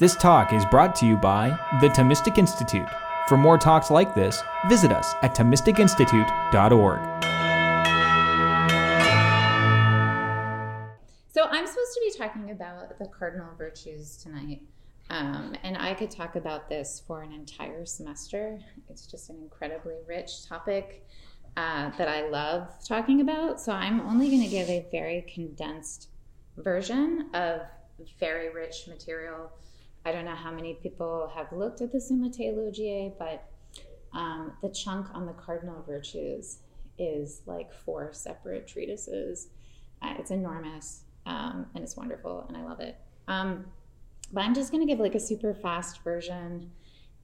This talk is brought to you by the Thomistic Institute. For more talks like this, visit us at ThomisticInstitute.org. So, I'm supposed to be talking about the cardinal virtues tonight. Um, and I could talk about this for an entire semester. It's just an incredibly rich topic uh, that I love talking about. So, I'm only going to give a very condensed version of very rich material I don't know how many people have looked at the Summa Theologiae, but um, the chunk on the cardinal virtues is like four separate treatises. Uh, it's enormous um, and it's wonderful, and I love it. Um, but I'm just going to give like a super fast version,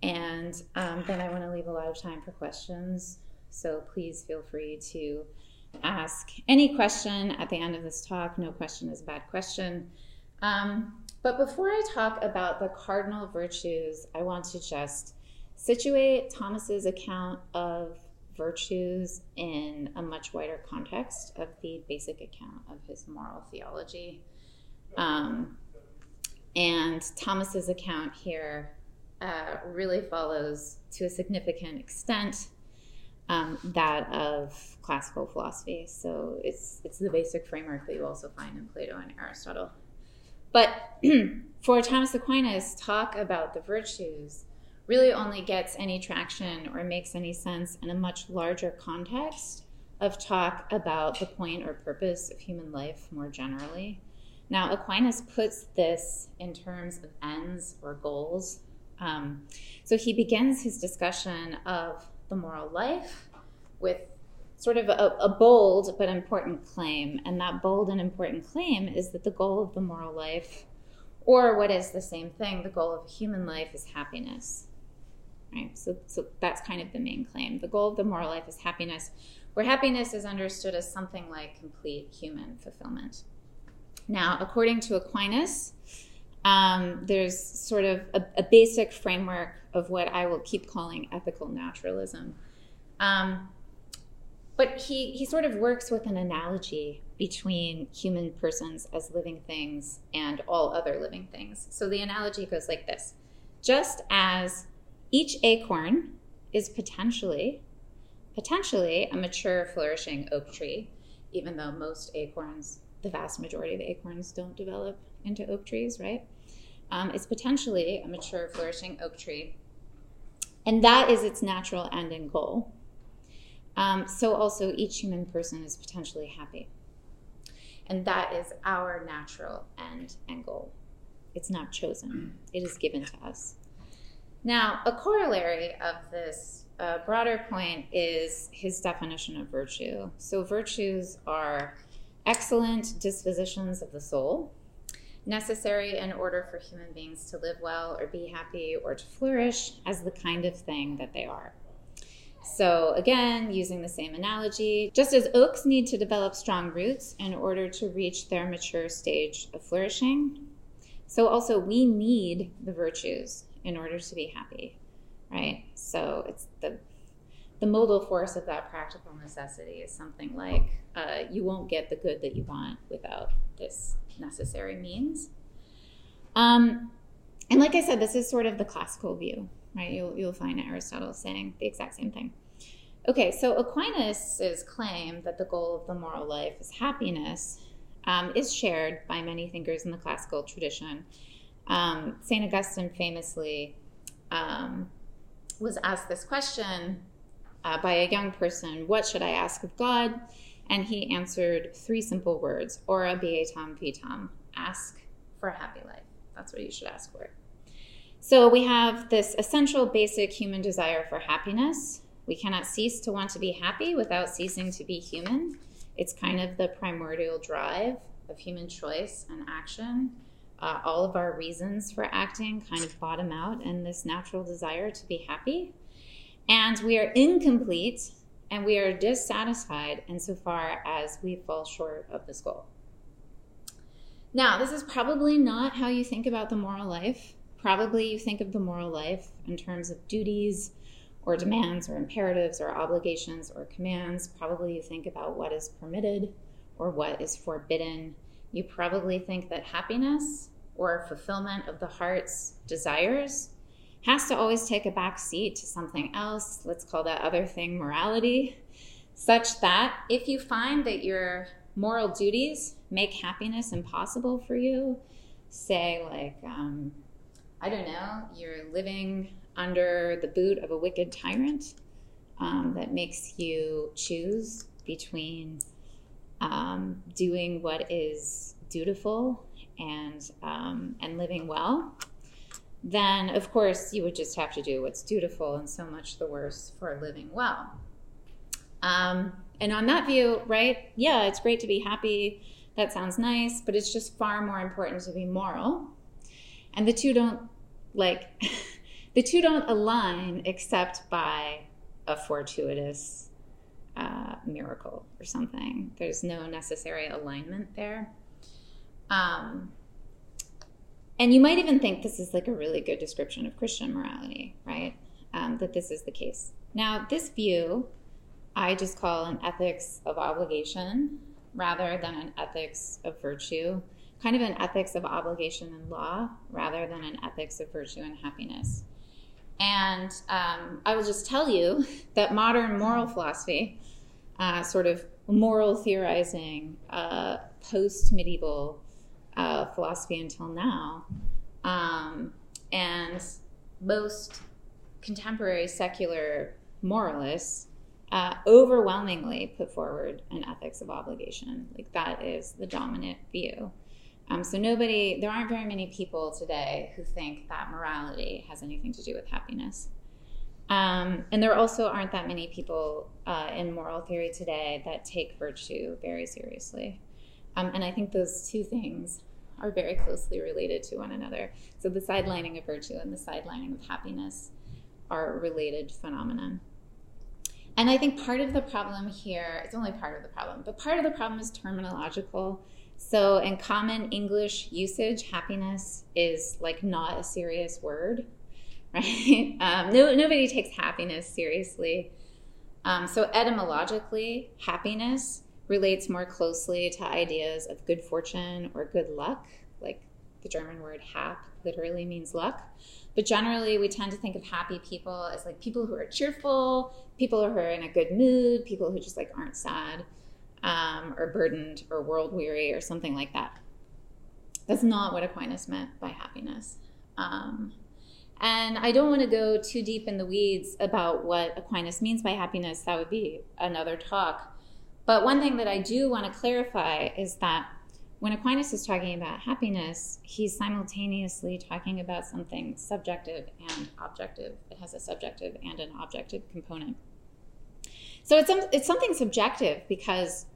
and um, then I want to leave a lot of time for questions. So please feel free to ask any question at the end of this talk. No question is a bad question. Um, but before I talk about the cardinal virtues, I want to just situate Thomas's account of virtues in a much wider context of the basic account of his moral theology. Um, and Thomas's account here uh, really follows, to a significant extent, um, that of classical philosophy. So it's it's the basic framework that you also find in Plato and Aristotle. But for Thomas Aquinas, talk about the virtues really only gets any traction or makes any sense in a much larger context of talk about the point or purpose of human life more generally. Now, Aquinas puts this in terms of ends or goals. Um, so he begins his discussion of the moral life with sort of a, a, bold but important claim. And that bold and important claim is that the goal of the moral life, or what is the same thing, the goal of human life is happiness. Right? So, so that's kind of the main claim. The goal of the moral life is happiness, where happiness is understood as something like complete human fulfillment. Now, according to Aquinas, um, there's sort of a, a, basic framework of what I will keep calling ethical naturalism. Um, but he, he sort of works with an analogy between human persons as living things and all other living things. So the analogy goes like this. Just as each acorn is potentially potentially a mature flourishing oak tree even though most acorns the vast majority of acorns don't develop into oak trees right? Um, it's potentially a mature flourishing oak tree. And that is its natural end and goal um, so also each human person is potentially happy. And that is our natural end and goal. It's not chosen, it is given to us. Now, a corollary of this uh, broader point is his definition of virtue. So, virtues are excellent dispositions of the soul, necessary in order for human beings to live well or be happy or to flourish as the kind of thing that they are. So, again, using the same analogy, just as oaks need to develop strong roots in order to reach their mature stage of flourishing, so also we need the virtues in order to be happy, right? So, it's the the modal force of that practical necessity is something like uh, you won't get the good that you want without this necessary means. Um, and like I said, this is sort of the classical view, right? You'll, you'll find Aristotle saying the exact same thing. Okay, so Aquinas' claim that the goal of the moral life is happiness um, is shared by many thinkers in the classical tradition. Um, St. Augustine famously um, was asked this question uh, by a young person What should I ask of God? And he answered three simple words Ora beatam vitam, ask for a happy life. That's what you should ask for. So we have this essential basic human desire for happiness. We cannot cease to want to be happy without ceasing to be human. It's kind of the primordial drive of human choice and action. Uh, all of our reasons for acting kind of bottom out in this natural desire to be happy. And we are incomplete and we are dissatisfied insofar as we fall short of this goal. Now, this is probably not how you think about the moral life probably you think of the moral life in terms of duties or demands or imperatives or obligations or commands. Probably you think about what is permitted or what is forbidden. You probably think that happiness or fulfillment of the heart's desires has to always take a back seat to something else. Let's call that other thing morality, such that if you find that your moral duties make happiness impossible for you, say, like, um, I don't know, you're living under the boot of a wicked tyrant um, that makes you choose between um, doing what is dutiful and um, and living well, then of course you would just have to do what's dutiful, and so much the worse for living well. Um, and on that view, right? Yeah, it's great to be happy. That sounds nice, but it's just far more important to be moral. And the two don't like the two don't align except by a fortuitous uh, miracle or something. There's no necessary alignment there. Um, and you might even think this is like a really good description of Christian morality, right? Um, that this is the case. Now, this view I just call an ethics of obligation rather than an ethics of virtue, kind of an ethics of obligation and law rather than an ethics of virtue and happiness. And um, I will just tell you that modern moral philosophy, uh, sort of moral theorizing, uh, post medieval uh, philosophy until now, um, and most contemporary secular moralists uh, overwhelmingly put forward an ethics of obligation. Like that is the dominant view. Um, so nobody, there aren't very many people today who think that morality has anything to do with happiness. Um, and there also aren't that many people uh, in moral theory today that take virtue very seriously. Um, and I think those two things are very closely related to one another. So the sidelining of virtue and the sidelining of happiness are related phenomenon. And I think part of the problem here, it's only part of the problem, but part of the problem is terminological. So in common English usage, happiness is like not a serious word, right? Um, no, nobody takes happiness seriously. Um, so etymologically, happiness relates more closely to ideas of good fortune or good luck, like the German word hap literally means luck. But generally, we tend to think of happy people as like people who are cheerful, people who are in a good mood, people who just like aren't sad um, or burdened or world weary or something like that. That's not what Aquinas meant by happiness. Um, and I don't want to go too deep in the weeds about what Aquinas means by happiness. That would be another talk. But one thing that I do want to clarify is that when Aquinas is talking about happiness, he's simultaneously talking about something subjective and objective. It has a subjective and an objective component. So it's, it's something subjective because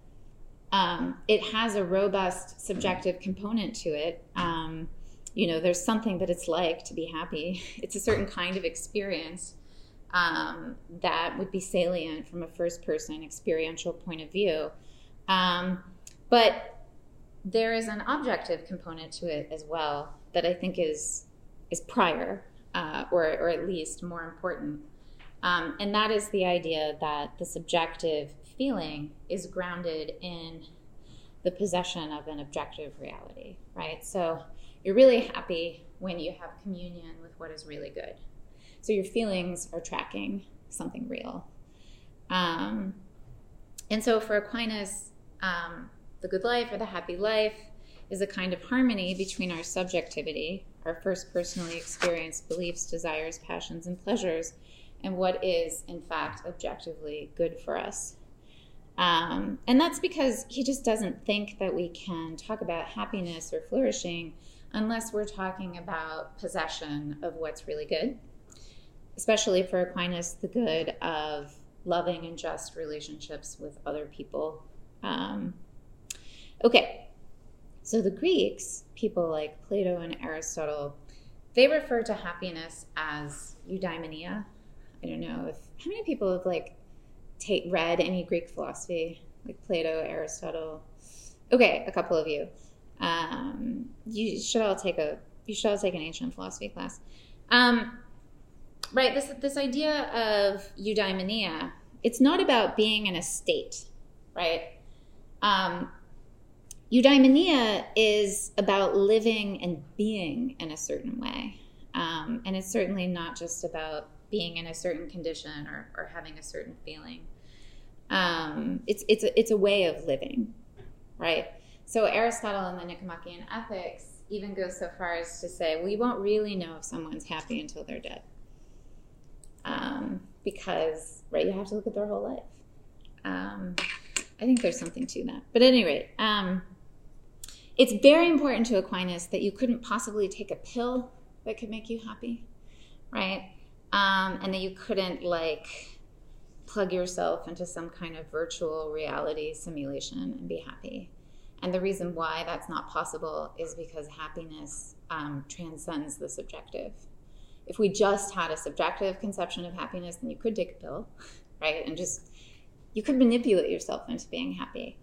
um, it has a robust subjective component to it. Um, you know, there's something that it's like to be happy. It's a certain kind of experience um, that would be salient from a first person experiential point of view. Um, but there is an objective component to it as well that I think is is prior uh, or or at least more important, um, and that is the idea that the subjective feeling is grounded in the possession of an objective reality, right? So you're really happy when you have communion with what is really good. So your feelings are tracking something real. Um, and so for Aquinas, um, the good life or the happy life is a kind of harmony between our subjectivity, our first personally experienced beliefs, desires, passions, and pleasures, and what is, in fact, objectively good for us. Um, and that's because he just doesn't think that we can talk about happiness or flourishing unless we're talking about possession of what's really good, especially for Aquinas, the good of loving and just relationships with other people. Um, Okay, so the Greeks, people like Plato and Aristotle, they refer to happiness as eudaimonia. I don't know if how many people have like take, read any Greek philosophy, like Plato, Aristotle. Okay, a couple of you. Um, you should all take a you should all take an ancient philosophy class. Um, right, this this idea of eudaimonia, it's not about being in a state, right? Um, eudaimonia is about living and being in a certain way. Um, and it's certainly not just about being in a certain condition or, or having a certain feeling. Um, it's, it's, a, it's a way of living, right? So Aristotle in the Nicomachean Ethics even goes so far as to say, we won't really know if someone's happy until they're dead. Um, because, right, you have to look at their whole life. Um, I think there's something to that. But at any rate, um, it's very important to Aquinas that you couldn't possibly take a pill that could make you happy, right? Um, and that you couldn't like plug yourself into some kind of virtual reality simulation and be happy. And the reason why that's not possible is because happiness um, transcends the subjective. If we just had a subjective conception of happiness, then you could take a pill, right? And just, you could manipulate yourself into being happy.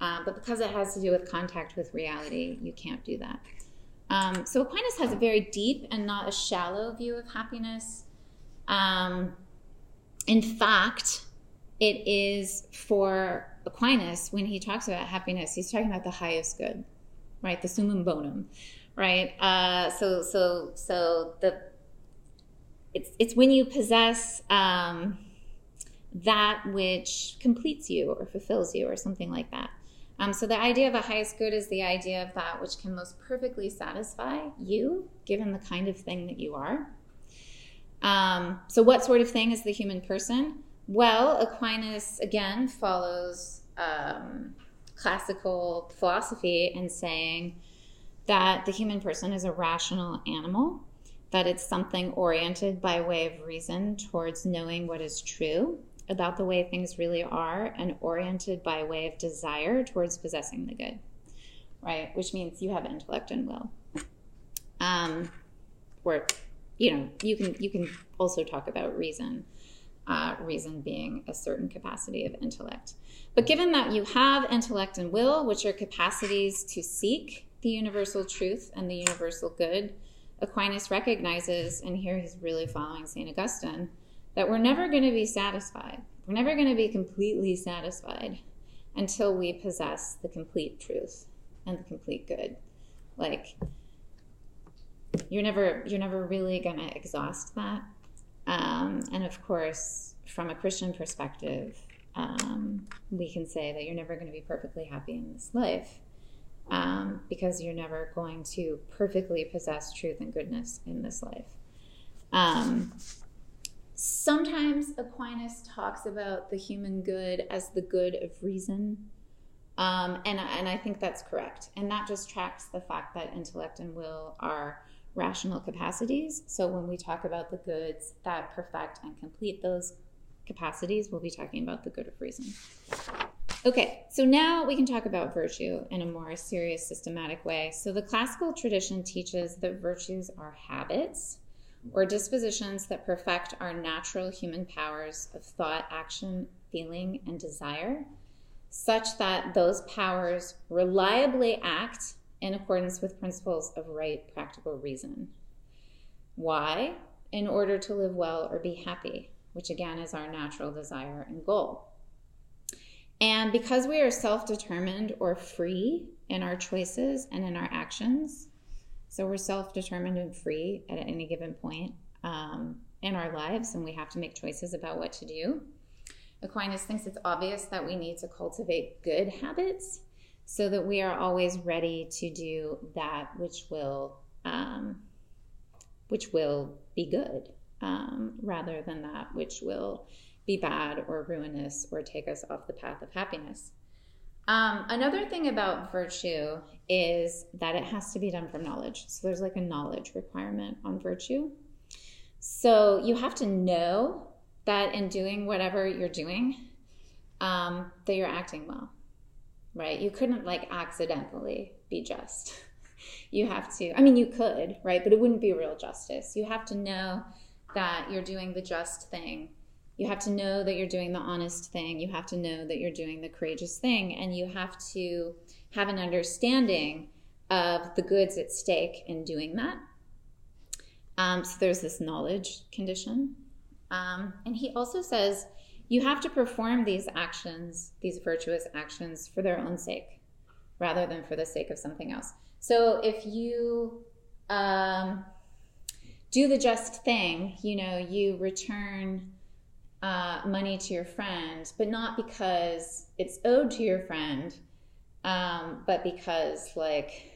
Uh, but because it has to do with contact with reality, you can't do that. Um, so Aquinas has a very deep and not a shallow view of happiness. Um, in fact, it is for Aquinas when he talks about happiness, he's talking about the highest good, right? The summum bonum, right? Uh, so, so, so the it's it's when you possess um, that which completes you or fulfills you or something like that. Um, so the idea of a highest good is the idea of that which can most perfectly satisfy you, given the kind of thing that you are. Um, so what sort of thing is the human person? Well, Aquinas again follows um, classical philosophy in saying that the human person is a rational animal, that it's something oriented by way of reason towards knowing what is true, about the way things really are and oriented by way of desire towards possessing the good, right? Which means you have intellect and will. Um, you know, you can you can also talk about reason. Uh, reason being a certain capacity of intellect. But given that you have intellect and will, which are capacities to seek the universal truth and the universal good, Aquinas recognizes, and here he's really following St. Augustine, that we're never going to be satisfied. We're never going to be completely satisfied until we possess the complete truth and the complete good. Like you're never you're never really going to exhaust that. Um, and of course, from a Christian perspective, um, we can say that you're never going to be perfectly happy in this life um, because you're never going to perfectly possess truth and goodness in this life. Um, Sometimes Aquinas talks about the human good as the good of reason. Um, and, and I think that's correct. And that just tracks the fact that intellect and will are rational capacities. So when we talk about the goods that perfect and complete those capacities, we'll be talking about the good of reason. Okay, so now we can talk about virtue in a more serious, systematic way. So the classical tradition teaches that virtues are habits or dispositions that perfect our natural human powers of thought, action, feeling, and desire, such that those powers reliably act in accordance with principles of right practical reason. Why? In order to live well or be happy, which again is our natural desire and goal. And because we are self determined or free in our choices and in our actions, so we're self determined and free at any given point um, in our lives, and we have to make choices about what to do. Aquinas thinks it's obvious that we need to cultivate good habits so that we are always ready to do that which will um, which will be good um, rather than that which will be bad or ruinous or take us off the path of happiness. Um, another thing about virtue is that it has to be done from knowledge. So there's like a knowledge requirement on virtue. So you have to know that in doing whatever you're doing, um, that you're acting well, right? You couldn't like accidentally be just. You have to, I mean, you could, right? But it wouldn't be real justice. You have to know that you're doing the just thing you have to know that you're doing the honest thing. You have to know that you're doing the courageous thing. And you have to have an understanding of the goods at stake in doing that. Um, so there's this knowledge condition. Um, and he also says you have to perform these actions, these virtuous actions, for their own sake, rather than for the sake of something else. So if you um, do the just thing, you know, you return uh, money to your friend, but not because it's owed to your friend, um, but because like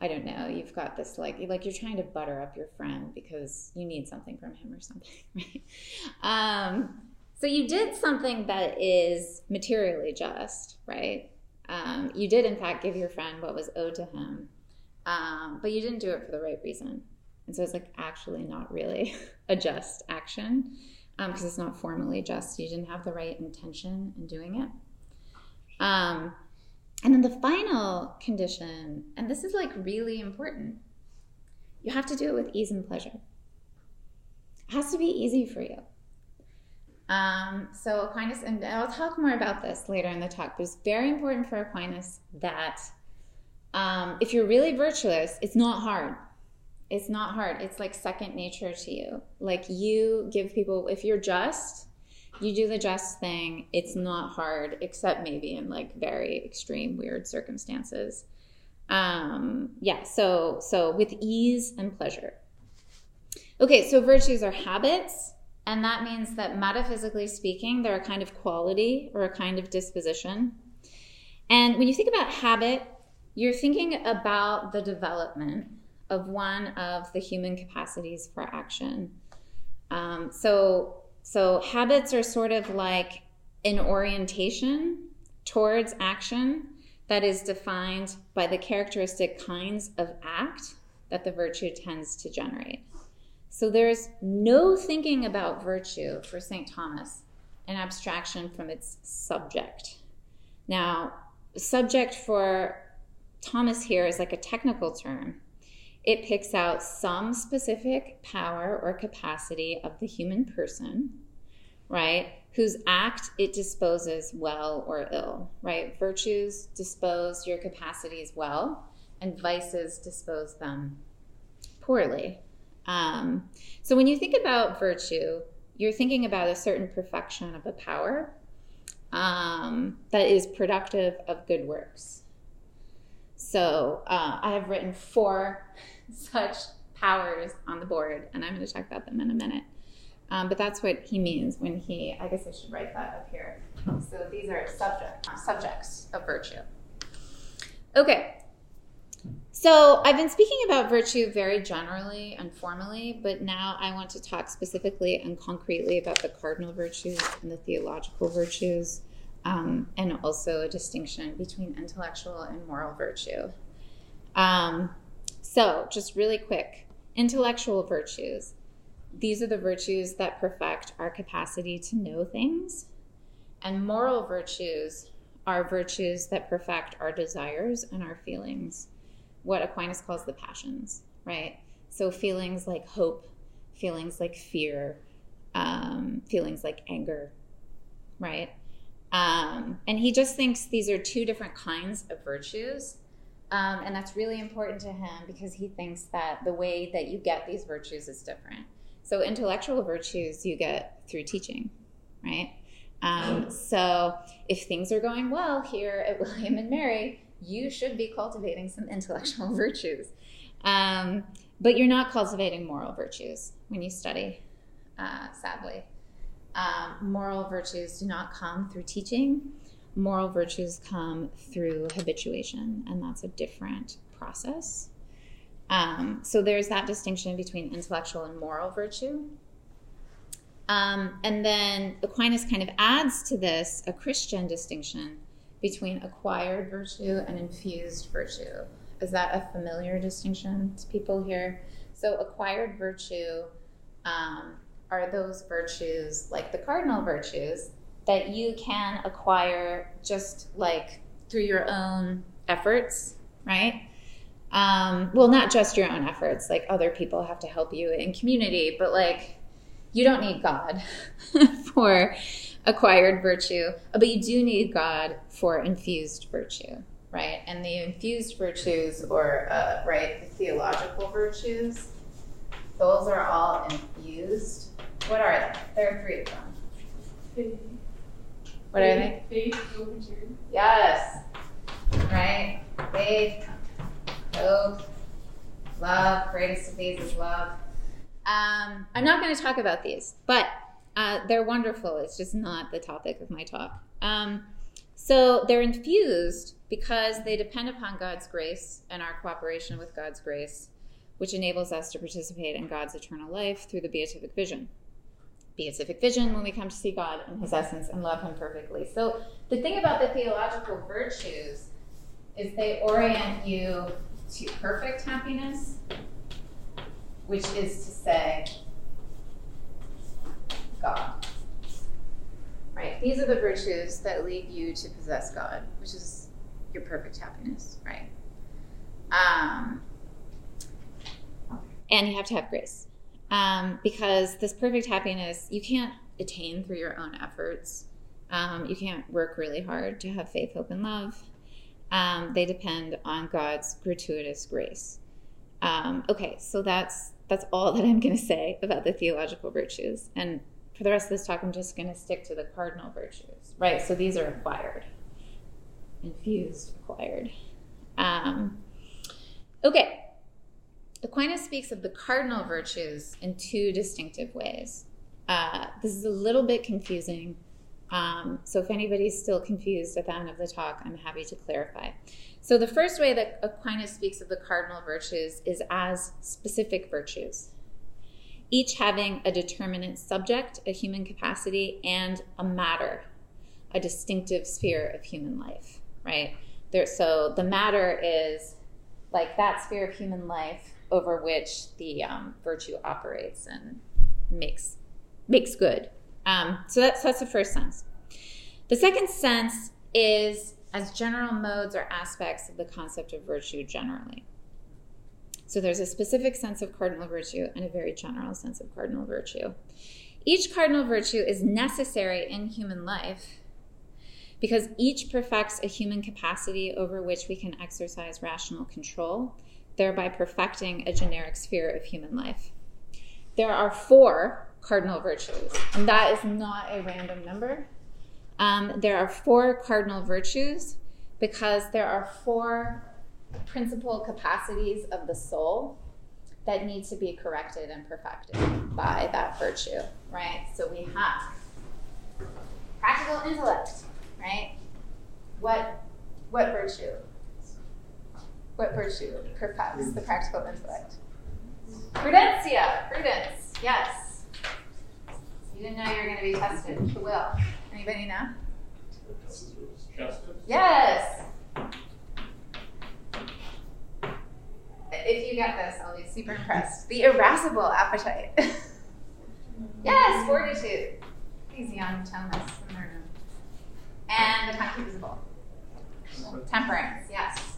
I don't know, you've got this like like you're trying to butter up your friend because you need something from him or something, right? Um, so you did something that is materially just, right? Um, you did in fact give your friend what was owed to him, um, but you didn't do it for the right reason, and so it's like actually not really a just action because um, it's not formally just. You didn't have the right intention in doing it. Um, and then the final condition, and this is like really important, you have to do it with ease and pleasure. It has to be easy for you. Um, so Aquinas, and I'll talk more about this later in the talk, but it's very important for Aquinas that um, if you're really virtuous, it's not hard. It's not hard. It's like second nature to you. Like you give people, if you're just, you do the just thing. It's not hard, except maybe in like very extreme, weird circumstances. Um, yeah. So so with ease and pleasure. Okay. So virtues are habits, and that means that metaphysically speaking, they're a kind of quality or a kind of disposition. And when you think about habit, you're thinking about the development of one of the human capacities for action. Um, so so habits are sort of like an orientation towards action that is defined by the characteristic kinds of act that the virtue tends to generate. So there's no thinking about virtue for St. Thomas, an abstraction from its subject. Now, subject for Thomas here is like a technical term. It picks out some specific power or capacity of the human person, right? Whose act it disposes well or ill, right? Virtues dispose your capacities well, and vices dispose them poorly. Um, so when you think about virtue, you're thinking about a certain perfection of a power um, that is productive of good works. So uh, I have written four such powers on the board, and I'm going to talk about them in a minute. Um, but that's what he means when he, I guess I should write that up here. So these are subject, subjects of virtue. Okay. So I've been speaking about virtue very generally and formally, but now I want to talk specifically and concretely about the cardinal virtues and the theological virtues um, and also a distinction between intellectual and moral virtue. Um, so, just really quick intellectual virtues. These are the virtues that perfect our capacity to know things. And moral virtues are virtues that perfect our desires and our feelings, what Aquinas calls the passions, right? So, feelings like hope, feelings like fear, um, feelings like anger, right? Um, and he just thinks these are two different kinds of virtues. Um, and that's really important to him because he thinks that the way that you get these virtues is different. So, intellectual virtues you get through teaching, right? Um, so, if things are going well here at William and Mary, you should be cultivating some intellectual virtues. Um, but you're not cultivating moral virtues when you study, uh, sadly. Um, moral virtues do not come through teaching. Moral virtues come through habituation, and that's a different process. Um, so there's that distinction between intellectual and moral virtue. Um, and then Aquinas kind of adds to this a Christian distinction between acquired virtue and infused virtue. Is that a familiar distinction to people here? So, acquired virtue um, are those virtues, like the cardinal virtues, that you can acquire just like through your own efforts, right? Um, well, not just your own efforts, like other people have to help you in community, but like you don't need God for acquired virtue, but you do need God for infused virtue, right? And the infused virtues, or uh, right, the theological virtues, those are all infused. What are they? There are three of them. What are they? Faith, hope, and charity. Yes. Right? faith, hope, love. Greatest of these is love. Um, I'm not going to talk about these, but uh, they're wonderful. It's just not the topic of my talk. Um, so they're infused because they depend upon God's grace and our cooperation with God's grace, which enables us to participate in God's eternal life through the beatific vision. Beatific vision when we come to see God in his essence and love him perfectly. So the thing about the theological virtues is they orient you to perfect happiness, which is to say, God. Right? These are the virtues that lead you to possess God, which is your perfect happiness, right? Um, and you have to have grace. Um, because this perfect happiness, you can't attain through your own efforts. Um, you can't work really hard to have faith, hope, and love. Um, they depend on God's gratuitous grace. Um, okay, so that's that's all that I'm going to say about the theological virtues. And for the rest of this talk, I'm just going to stick to the cardinal virtues, right? So these are acquired, infused, acquired. Um, okay, Aquinas speaks of the cardinal virtues in two distinctive ways. Uh, this is a little bit confusing. Um, so if anybody's still confused at the end of the talk, I'm happy to clarify. So the first way that Aquinas speaks of the cardinal virtues is as specific virtues each having a determinate subject, a human capacity, and a matter, a distinctive sphere of human life, right? There, so the matter is like that sphere of human life over which the um, virtue operates and makes makes good. Um, so that's that's the first sense. The second sense is as general modes or aspects of the concept of virtue generally. So there's a specific sense of cardinal virtue and a very general sense of cardinal virtue. Each cardinal virtue is necessary in human life because each perfects a human capacity over which we can exercise rational control, thereby perfecting a generic sphere of human life. There are four cardinal virtues, and that is not a random number. Um, there are four cardinal virtues because there are four principal capacities of the soul that need to be corrected and perfected by that virtue, right? So we have practical intellect, right? What what virtue? What virtue perfects the practical intellect? Prudentia, prudence, yes. You didn't know you were going to be tested. You will. Anybody know? Justice? Yes. If you get this, I'll be super impressed. The irascible appetite. yes, fortitude. Easy on Thomas and the concupiscible. Temperance, yes.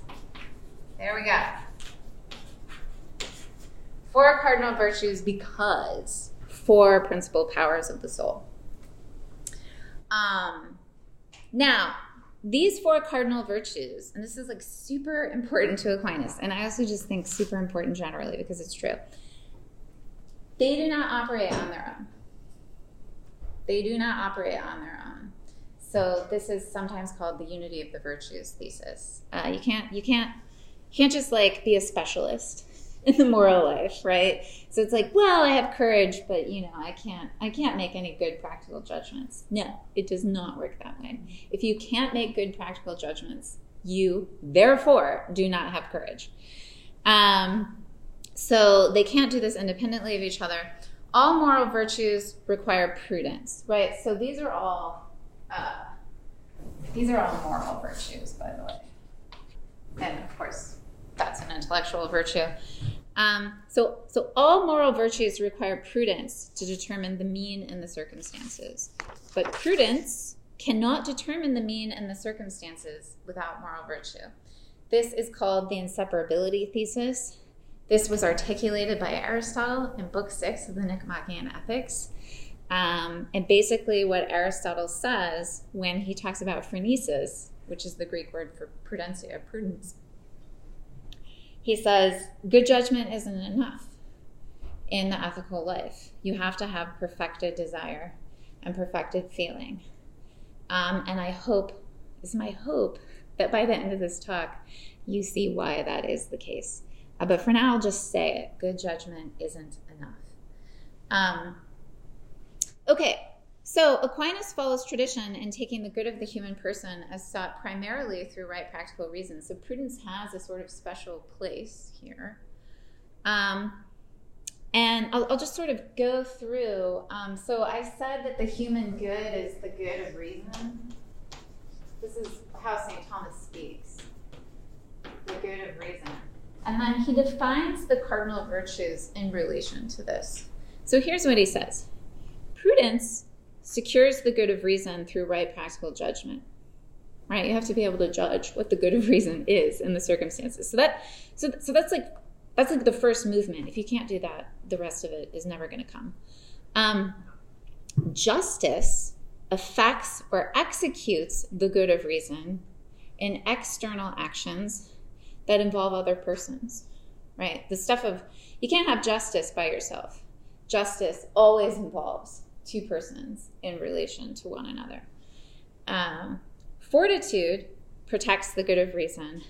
There we go. Four cardinal virtues because four principal powers of the soul. Um, now, these four cardinal virtues, and this is like super important to Aquinas, and I also just think super important generally because it's true. They do not operate on their own. They do not operate on their own. So this is sometimes called the unity of the virtues thesis. Uh, you can't you can't you can't just like be a specialist in the moral life, right? So it's like, well, I have courage, but you know, I can't I can't make any good practical judgments. No, it does not work that way. If you can't make good practical judgments, you therefore do not have courage. Um, so they can't do this independently of each other. All moral virtues require prudence, right? So these are all uh, these are all moral virtues, by the way, and of course that's an intellectual virtue. Um, so, so all moral virtues require prudence to determine the mean in the circumstances. But prudence cannot determine the mean in the circumstances without moral virtue. This is called the inseparability thesis. This was articulated by Aristotle in Book Six of the Nicomachean Ethics. Um, and basically, what Aristotle says when he talks about phronesis, which is the Greek word for prudentia, prudence, he says good judgment isn't enough in the ethical life. You have to have perfected desire and perfected feeling. Um, and I hope, it's my hope that by the end of this talk, you see why that is the case. Uh, but for now, I'll just say it good judgment isn't enough. Um, okay, so Aquinas follows tradition in taking the good of the human person as sought primarily through right practical reasons. So prudence has a sort of special place here. Um, and I'll, I'll, just sort of go through. Um, so I said that the human good is the good of reason. This is how St. Thomas speaks the good of reason. And then he defines the cardinal virtues in relation to this. So here's what he says Prudence secures the good of reason through right practical judgment. Right? You have to be able to judge what the good of reason is in the circumstances. So that so, so that's like that's like the first movement. If you can't do that, the rest of it is never going to come. Um, justice affects or executes the good of reason in external actions that involve other persons, right? The stuff of, you can't have justice by yourself. Justice always involves two persons in relation to one another. Um, fortitude protects the good of reason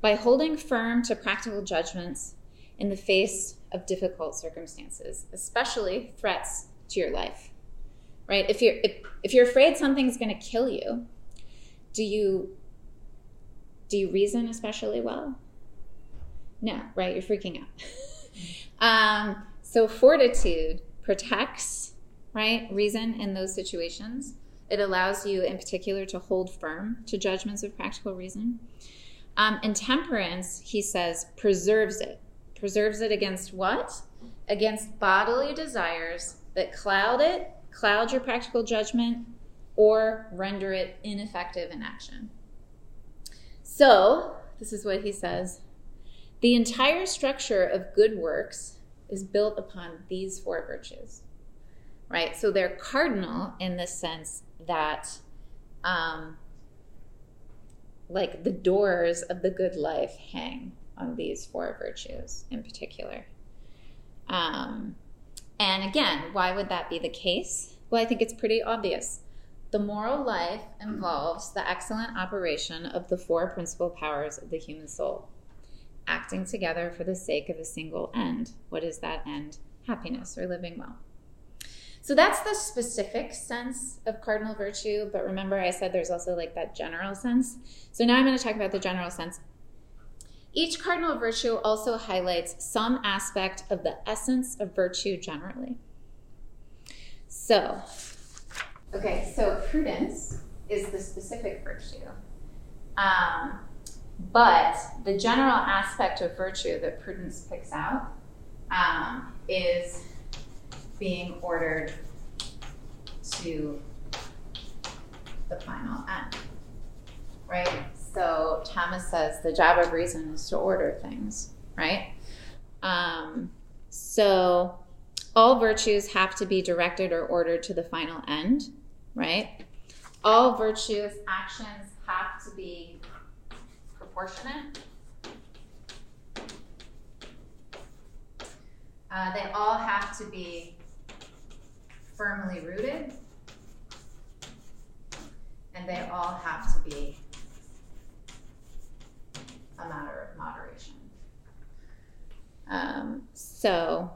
by holding firm to practical judgments in the face of difficult circumstances, especially threats to your life. Right? If you're if, if you're afraid something's going to kill you, do you do you reason especially well? No, right? You're freaking out. um, so fortitude protects, right, reason in those situations. It allows you, in particular, to hold firm to judgments of practical reason. Um, and temperance, he says, preserves it Preserves it against what? Against bodily desires that cloud it, cloud your practical judgment, or render it ineffective in action. So, this is what he says the entire structure of good works is built upon these four virtues, right? So they're cardinal in the sense that, um, like, the doors of the good life hang on these four virtues in particular. Um, and again, why would that be the case? Well, I think it's pretty obvious. The moral life involves the excellent operation of the four principal powers of the human soul, acting together for the sake of a single end. What is that end? Happiness or living well. So that's the specific sense of cardinal virtue, but remember I said there's also like that general sense. So now I'm going to talk about the general sense each cardinal virtue also highlights some aspect of the essence of virtue generally. So, okay, so prudence is the specific virtue. Um, but the general aspect of virtue that prudence picks out um, is being ordered to the final end, right? So Thomas says the job of reason is to order things, right? Um, so all virtues have to be directed or ordered to the final end, right? All virtuous actions have to be proportionate. Uh, they all have to be firmly rooted. And they all have to be a matter of moderation. Um, so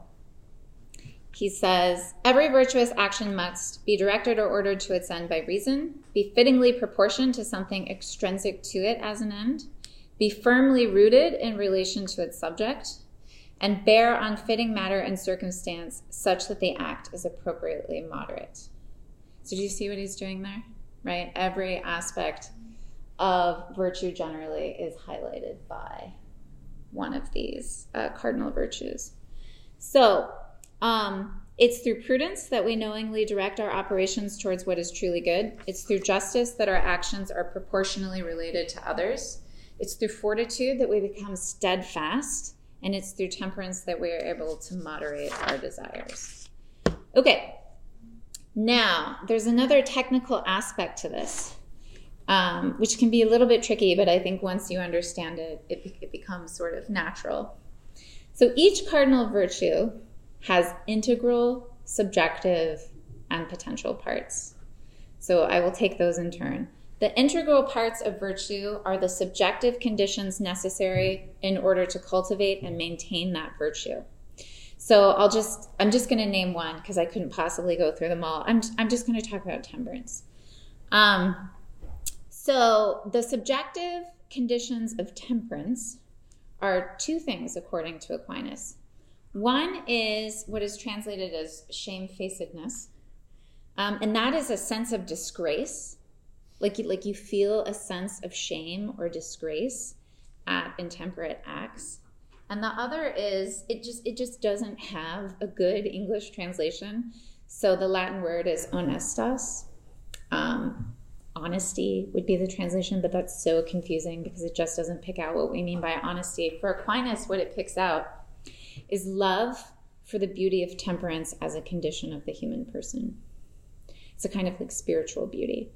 he says every virtuous action must be directed or ordered to its end by reason, be fittingly proportioned to something extrinsic to it as an end, be firmly rooted in relation to its subject, and bear on fitting matter and circumstance such that the act is appropriately moderate. So, do you see what he's doing there? Right? Every aspect of virtue generally is highlighted by one of these uh, cardinal virtues. So, um, it's through prudence that we knowingly direct our operations towards what is truly good. It's through justice that our actions are proportionally related to others. It's through fortitude that we become steadfast. And it's through temperance that we are able to moderate our desires. Okay, now there's another technical aspect to this um, which can be a little bit tricky, but I think once you understand it, it, it becomes sort of natural. So each cardinal virtue has integral, subjective, and potential parts. So I will take those in turn. The integral parts of virtue are the subjective conditions necessary in order to cultivate and maintain that virtue. So I'll just I'm just going to name one because I couldn't possibly go through them all. I'm I'm just going to talk about temperance. Um, so the subjective conditions of temperance are two things according to Aquinas. One is what is translated as shamefacedness, um, and that is a sense of disgrace, like you, like you feel a sense of shame or disgrace at intemperate acts. And the other is it just it just doesn't have a good English translation. So the Latin word is honestas. Um, honesty would be the translation, but that's so confusing because it just doesn't pick out what we mean by honesty. For Aquinas, what it picks out is love for the beauty of temperance as a condition of the human person. It's a kind of like spiritual beauty.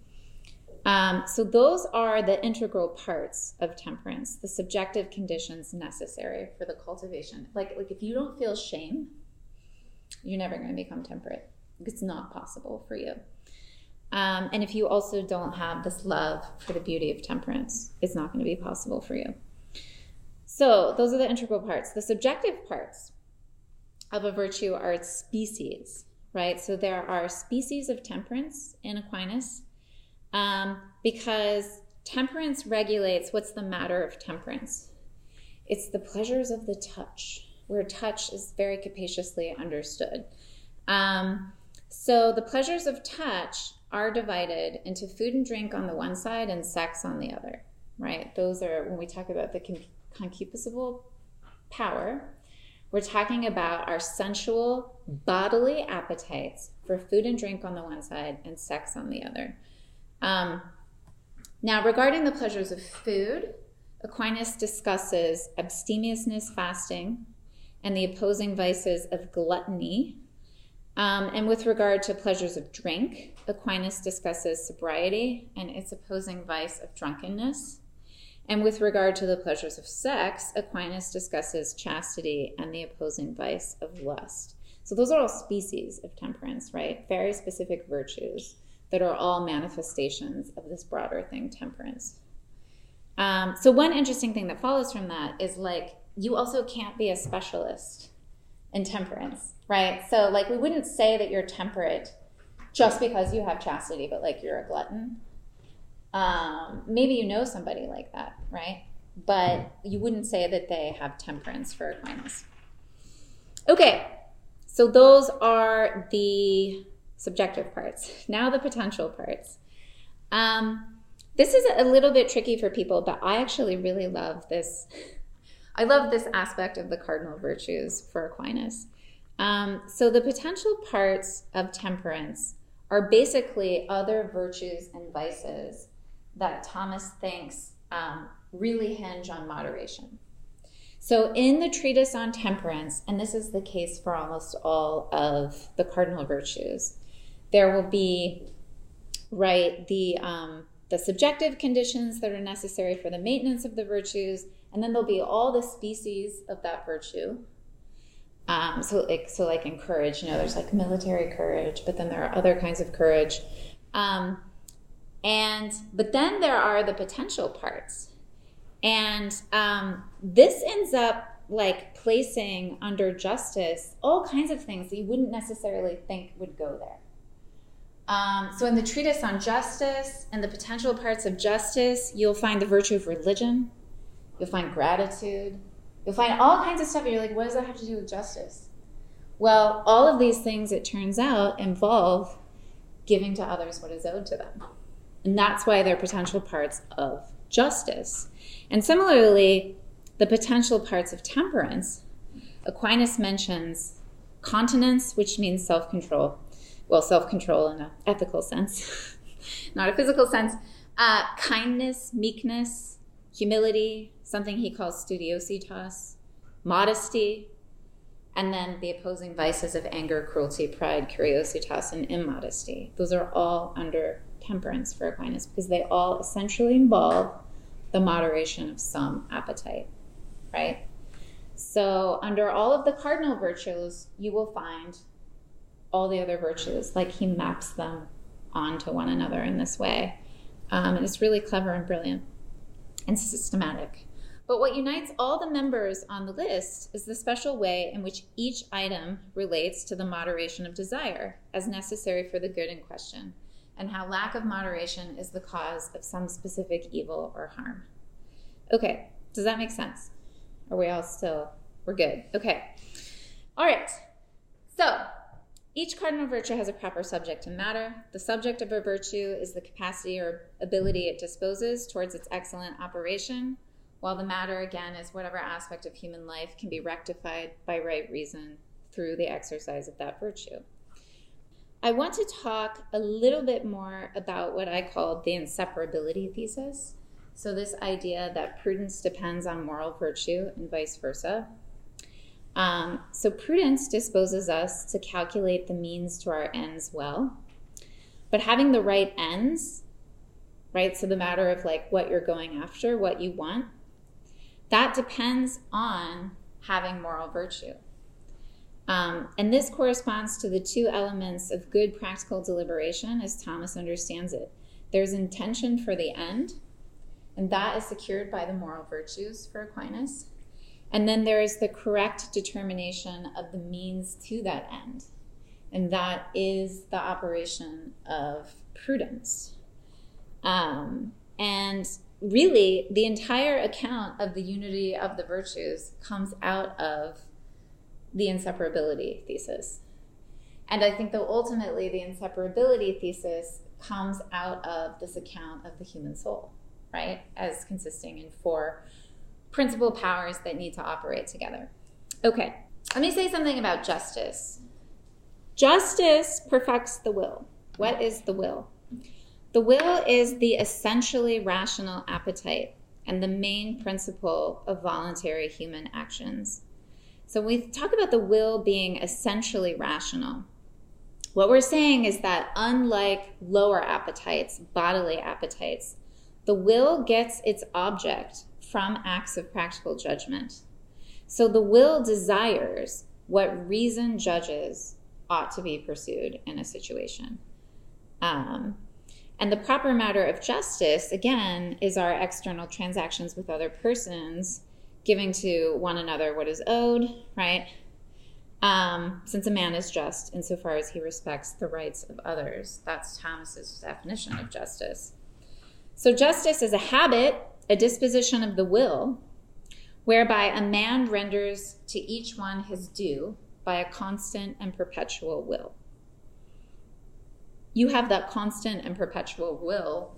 Um, so, those are the integral parts of temperance, the subjective conditions necessary for the cultivation. Like, like if you don't feel shame, you're never going to become temperate. It's not possible for you. Um, and if you also don't have this love for the beauty of temperance, it's not going to be possible for you. So, those are the integral parts. The subjective parts of a virtue are its species, right? So, there are species of temperance in Aquinas um, because temperance regulates what's the matter of temperance? It's the pleasures of the touch, where touch is very capaciously understood. Um, so, the pleasures of touch are divided into food and drink on the one side and sex on the other, right? Those are when we talk about the concupiscible power, we're talking about our sensual bodily appetites for food and drink on the one side and sex on the other. Um, now, regarding the pleasures of food, Aquinas discusses abstemiousness fasting and the opposing vices of gluttony. Um, and with regard to pleasures of drink, Aquinas discusses sobriety and its opposing vice of drunkenness. And with regard to the pleasures of sex, Aquinas discusses chastity and the opposing vice of lust. So those are all species of temperance, right? Very specific virtues that are all manifestations of this broader thing, temperance. Um, so one interesting thing that follows from that is like you also can't be a specialist in temperance, right? So like we wouldn't say that you're temperate just because you have chastity, but like you're a glutton um, maybe you know somebody like that, right? But you wouldn't say that they have temperance for Aquinas. Okay, so those are the subjective parts. Now the potential parts. Um, this is a little bit tricky for people, but I actually really love this. I love this aspect of the cardinal virtues for Aquinas. Um, so the potential parts of temperance are basically other virtues and vices that Thomas thinks um, really hinge on moderation. So, in the treatise on temperance, and this is the case for almost all of the cardinal virtues, there will be right the um, the subjective conditions that are necessary for the maintenance of the virtues, and then there'll be all the species of that virtue. Um, so, like so, like in courage, you know, there's like military courage, but then there are other kinds of courage. Um, and but then there are the potential parts and um, this ends up like placing under justice all kinds of things that you wouldn't necessarily think would go there um, so in the treatise on justice and the potential parts of justice you'll find the virtue of religion you'll find gratitude you'll find all kinds of stuff and you're like what does that have to do with justice well all of these things it turns out involve giving to others what is owed to them and that's why they're potential parts of justice. And similarly, the potential parts of temperance, Aquinas mentions continence, which means self control. Well, self control in an ethical sense, not a physical sense. Uh, kindness, meekness, humility, something he calls studiositas, modesty, and then the opposing vices of anger, cruelty, pride, curiositas, and immodesty. Those are all under temperance for Aquinas because they all essentially involve the moderation of some appetite, right? So, under all of the cardinal virtues, you will find all the other virtues, like he maps them onto one another in this way. Um, and it's really clever and brilliant and systematic. But what unites all the members on the list is the special way in which each item relates to the moderation of desire as necessary for the good in question, and how lack of moderation is the cause of some specific evil or harm. Okay, does that make sense? Are we all still, we're good? Okay. All right. So, each cardinal virtue has a proper subject and matter. The subject of a virtue is the capacity or ability it disposes towards its excellent operation while the matter, again, is whatever aspect of human life can be rectified by right reason through the exercise of that virtue. I want to talk a little bit more about what I call the inseparability thesis. So, this idea that prudence depends on moral virtue and vice versa. Um, so, prudence disposes us to calculate the means to our ends well. But having the right ends, right? So, the matter of like what you're going after, what you want, that depends on having moral virtue. Um, and this corresponds to the two elements of good practical deliberation as Thomas understands it. There's intention for the end, and that is secured by the moral virtues for Aquinas. And then there is the correct determination of the means to that end, and that is the operation of prudence. Um, and really, the entire account of the unity of the virtues comes out of the inseparability thesis. And I think that ultimately the inseparability thesis comes out of this account of the human soul, right? As consisting in four principal powers that need to operate together. Okay, let me say something about justice. Justice perfects the will. What is the will? The will is the essentially rational appetite and the main principle of voluntary human actions. So when we talk about the will being essentially rational. What we're saying is that unlike lower appetites, bodily appetites, the will gets its object from acts of practical judgment. So the will desires what reason judges ought to be pursued in a situation. Um, and the proper matter of justice, again, is our external transactions with other persons, giving to one another what is owed, right? Um, since a man is just insofar as he respects the rights of others. That's Thomas's definition of justice. So, justice is a habit, a disposition of the will, whereby a man renders to each one his due by a constant and perpetual will you have that constant and perpetual will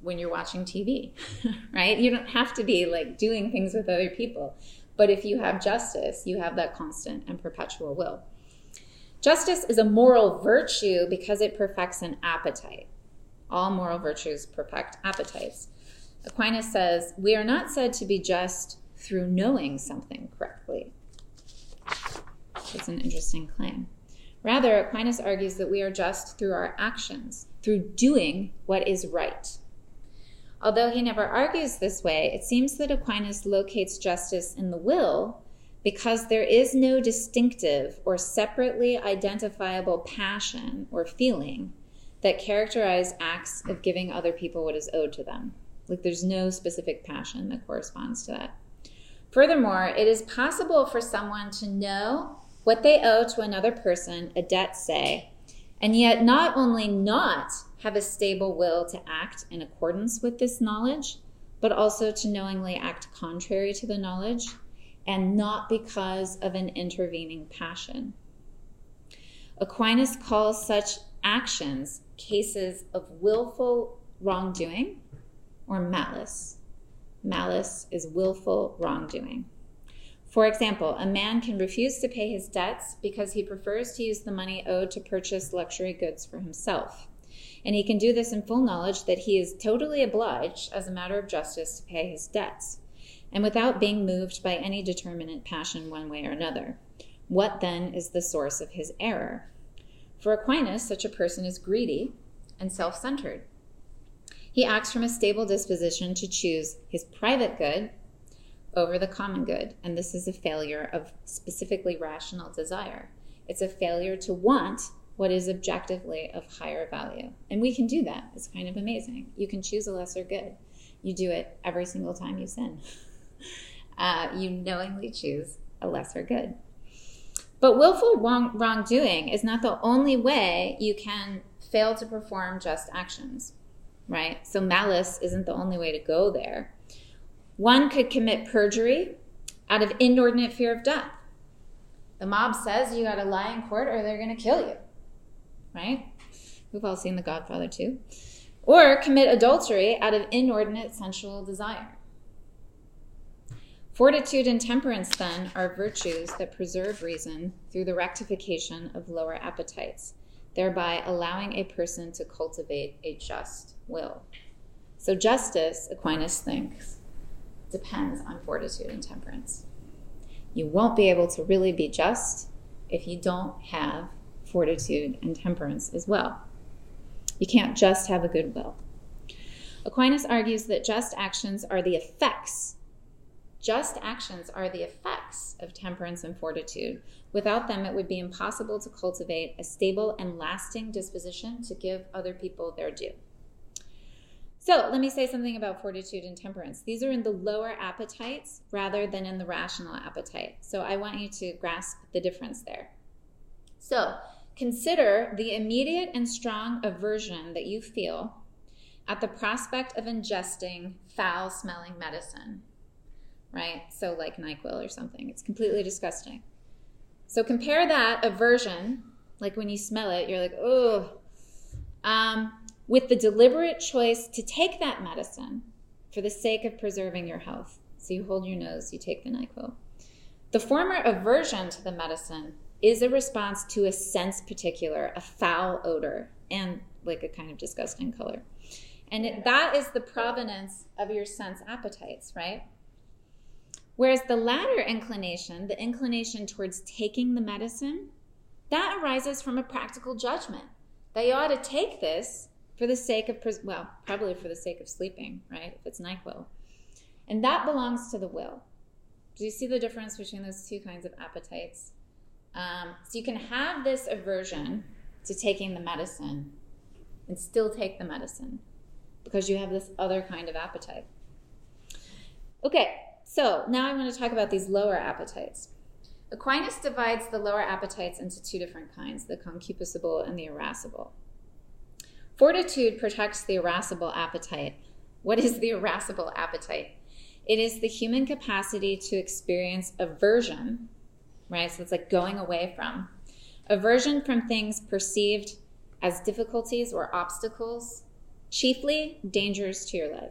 when you're watching TV, right? You don't have to be like doing things with other people. But if you have justice, you have that constant and perpetual will. Justice is a moral virtue because it perfects an appetite. All moral virtues perfect appetites. Aquinas says, We are not said to be just through knowing something correctly. It's an interesting claim. Rather, Aquinas argues that we are just through our actions, through doing what is right. Although he never argues this way, it seems that Aquinas locates justice in the will because there is no distinctive or separately identifiable passion or feeling that characterize acts of giving other people what is owed to them. Like there's no specific passion that corresponds to that. Furthermore, it is possible for someone to know what they owe to another person, a debt, say, and yet not only not have a stable will to act in accordance with this knowledge, but also to knowingly act contrary to the knowledge, and not because of an intervening passion. Aquinas calls such actions cases of willful wrongdoing or malice. Malice is willful wrongdoing. For example, a man can refuse to pay his debts because he prefers to use the money owed to purchase luxury goods for himself. And he can do this in full knowledge that he is totally obliged, as a matter of justice, to pay his debts, and without being moved by any determinate passion one way or another. What then is the source of his error? For Aquinas, such a person is greedy and self centered. He acts from a stable disposition to choose his private good over the common good. And this is a failure of specifically rational desire. It's a failure to want what is objectively of higher value. And we can do that. It's kind of amazing. You can choose a lesser good. You do it every single time you sin. Uh, you knowingly choose a lesser good. But willful wrong, wrongdoing is not the only way you can fail to perform just actions, right? So malice isn't the only way to go there. One could commit perjury out of inordinate fear of death. The mob says you got to lie in court or they're going to kill you, right? We've all seen The Godfather too. Or commit adultery out of inordinate sensual desire. Fortitude and temperance, then, are virtues that preserve reason through the rectification of lower appetites, thereby allowing a person to cultivate a just will. So, justice, Aquinas thinks, depends on fortitude and temperance. You won't be able to really be just if you don't have fortitude and temperance as well. You can't just have a good will. Aquinas argues that just actions are the effects. Just actions are the effects of temperance and fortitude. Without them, it would be impossible to cultivate a stable and lasting disposition to give other people their due. So let me say something about fortitude and temperance. These are in the lower appetites rather than in the rational appetite. So I want you to grasp the difference there. So consider the immediate and strong aversion that you feel at the prospect of ingesting foul smelling medicine, right? So like NyQuil or something. It's completely disgusting. So compare that aversion, like when you smell it, you're like, oh, um, with the deliberate choice to take that medicine for the sake of preserving your health. So you hold your nose, you take the NyQuil. The former aversion to the medicine is a response to a sense particular, a foul odor, and like a kind of disgusting color. And it, that is the provenance of your sense appetites, right? Whereas the latter inclination, the inclination towards taking the medicine, that arises from a practical judgment that you ought to take this for the sake of, well, probably for the sake of sleeping, right? If it's NyQuil. And that belongs to the will. Do you see the difference between those two kinds of appetites? Um, so you can have this aversion to taking the medicine and still take the medicine because you have this other kind of appetite. Okay, so now I want to talk about these lower appetites. Aquinas divides the lower appetites into two different kinds the concupiscible and the irascible. Fortitude protects the irascible appetite. What is the irascible appetite? It is the human capacity to experience aversion, right? So it's like going away from. Aversion from things perceived as difficulties or obstacles, chiefly dangers to your life.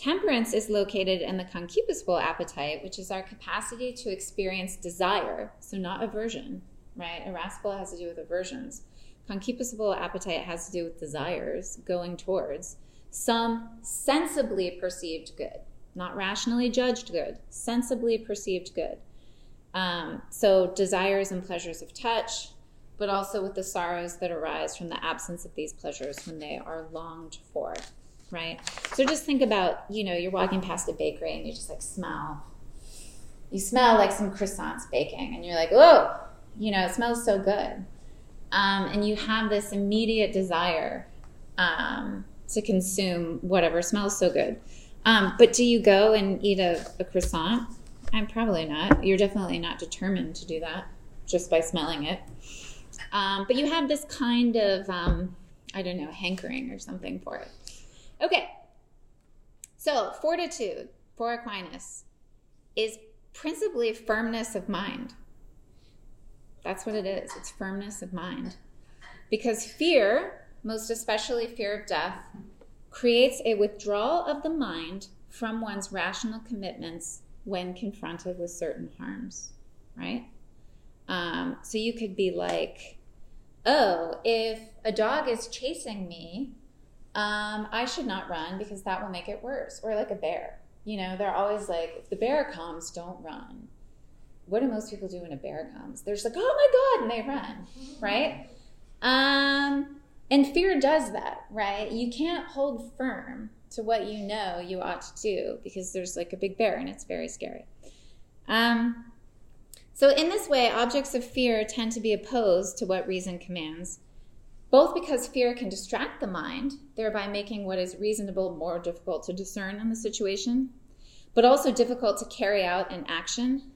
Temperance is located in the concupiscible appetite, which is our capacity to experience desire, so not aversion, right? Irascible has to do with aversions. Concupiscible appetite has to do with desires going towards some sensibly perceived good, not rationally judged good, sensibly perceived good. Um, so, desires and pleasures of touch, but also with the sorrows that arise from the absence of these pleasures when they are longed for, right? So, just think about you know, you're walking past a bakery and you just like smell, you smell like some croissants baking, and you're like, oh, you know, it smells so good um, and you have this immediate desire um, to consume whatever smells so good. Um, but do you go and eat a, a, croissant? I'm probably not. You're definitely not determined to do that just by smelling it. Um, but you have this kind of, um, I don't know, hankering or something for it. Okay. So, fortitude for Aquinas is principally firmness of mind. That's what it is. It's firmness of mind. Because fear, most especially fear of death, creates a withdrawal of the mind from one's rational commitments when confronted with certain harms, right? Um, so you could be like, oh, if a dog is chasing me, um, I should not run because that will make it worse. Or like a bear. You know, they're always like, if the bear comes, don't run what do most people do when a bear comes? They're just like, oh my God, and they run, right? Um, and fear does that, right? You can't hold firm to what you know you ought to do because there's like a big bear and it's very scary. Um, So, in this way, objects of fear tend to be opposed to what reason commands, both because fear can distract the mind, thereby making what is reasonable more difficult to discern in the situation, but also difficult to carry out in action,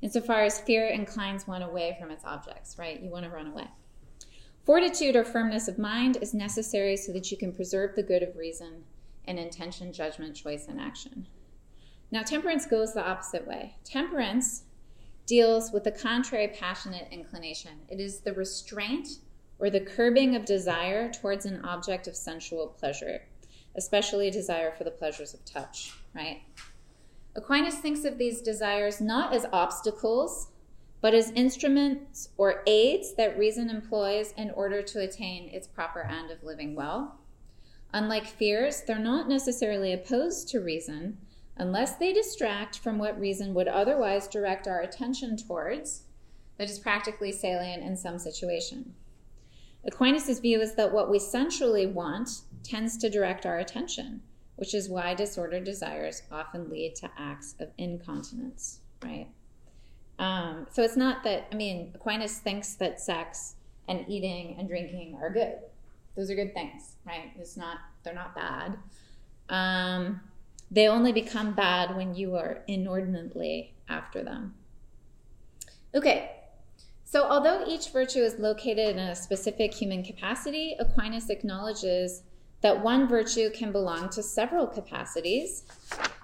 insofar as fear inclines one away from its objects, right? You want to run away. Fortitude or firmness of mind is necessary so that you can preserve the good of reason and intention, judgment, choice, and action. Now, temperance goes the opposite way. Temperance deals with the contrary passionate inclination, it is the restraint or the curbing of desire towards an object of sensual pleasure, especially desire for the pleasures of touch, right? Aquinas thinks of these desires not as obstacles, but as instruments or aids that reason employs in order to attain its proper end of living well. Unlike fears, they're not necessarily opposed to reason unless they distract from what reason would otherwise direct our attention towards, that is practically salient in some situation. Aquinas' view is that what we sensually want tends to direct our attention, which is why disordered desires often lead to acts of incontinence, right? Um, so it's not that, I mean, Aquinas thinks that sex and eating and drinking are good. Those are good things, right? It's not, they're not bad. Um, they only become bad when you are inordinately after them. Okay, so although each virtue is located in a specific human capacity, Aquinas acknowledges that one virtue can belong to several capacities,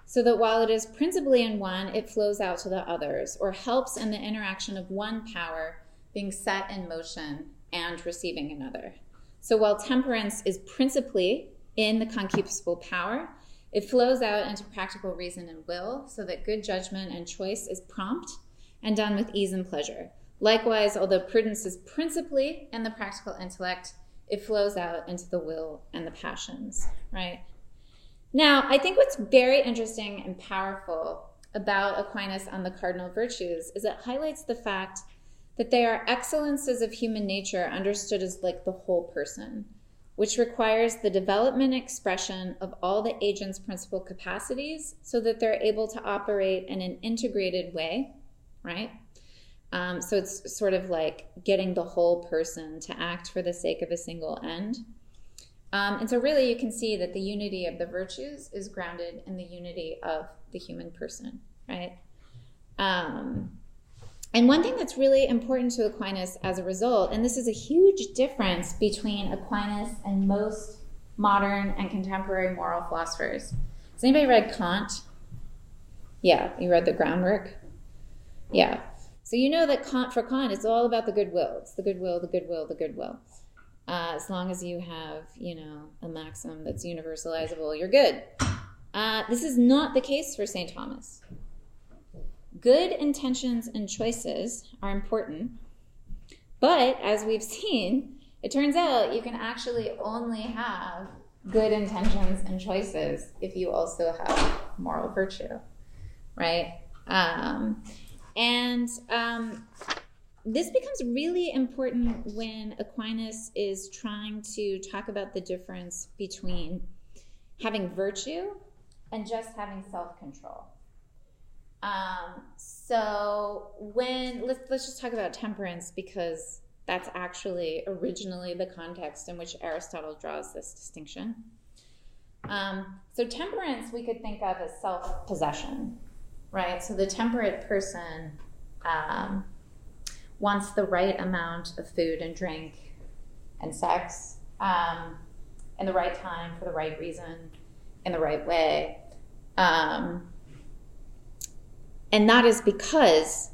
so that while it is principally in one, it flows out to the others, or helps in the interaction of one power being set in motion and receiving another. So while temperance is principally in the concupiscible power, it flows out into practical reason and will, so that good judgment and choice is prompt and done with ease and pleasure. Likewise, although prudence is principally in the practical intellect, it flows out into the will and the passions, right? Now, I think what's very interesting and powerful about Aquinas on the cardinal virtues is it highlights the fact that they are excellences of human nature understood as like the whole person, which requires the development and expression of all the agent's principal capacities so that they're able to operate in an integrated way, right? Um, so it's sort of like getting the whole person to act for the sake of a single end. Um, and so, really, you can see that the unity of the virtues is grounded in the unity of the human person, right? Um, and one thing that's really important to Aquinas as a result, and this is a huge difference between Aquinas and most modern and contemporary moral philosophers. Has anybody read Kant? Yeah, you read the groundwork? Yeah. So you know that Kant, for Kant, it's all about the goodwill. It's the goodwill, the goodwill, the goodwill. Uh, as long as you have, you know, a maxim that's universalizable, you're good. Uh, this is not the case for St. Thomas. Good intentions and choices are important, but as we've seen, it turns out you can actually only have good intentions and choices if you also have moral virtue, right? Um, and um, this becomes really important when Aquinas is trying to talk about the difference between having virtue and just having self control. Um, so when let's let's just talk about temperance because that's actually originally the context in which Aristotle draws this distinction. Um, so temperance we could think of as self possession, right? So the temperate person um, wants the right amount of food and drink and sex um, in the right time for the right reason in the right way. Um, and that is because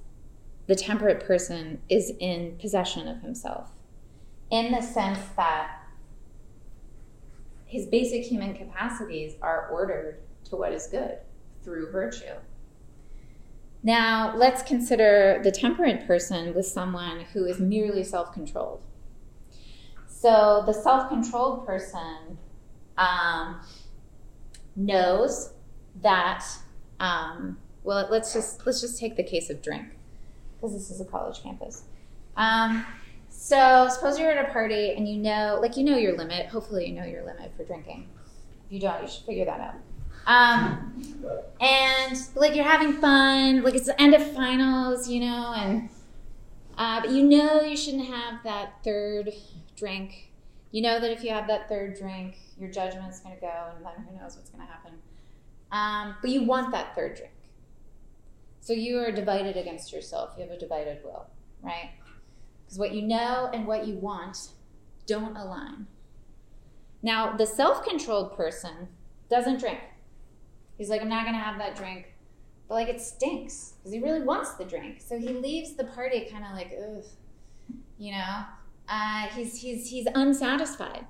the temperate person is in possession of himself in the sense that his basic human capacities are ordered to what is good through virtue. Now, let's consider the temperate person with someone who is merely self controlled. So, the self controlled person um, knows that, um, well, let's just, let's just take the case of drink, because this is a college campus. Um, so, suppose you're at a party and you know, like, you know your limit. Hopefully, you know your limit for drinking. If you don't, you should figure that out. Um, and like you're having fun, like it's the end of finals, you know, and uh, but you know you shouldn't have that third drink. You know that if you have that third drink, your judgment's going to go, and then who knows what's going to happen. Um, but you want that third drink. So you are divided against yourself. You have a divided will, right? Because what you know and what you want don't align. Now, the self controlled person doesn't drink. He's like, I'm not to have that drink. But like, it stinks because he really wants the drink. So he leaves the party kind of like, ugh, you know? Uh, he's, he's, he's unsatisfied,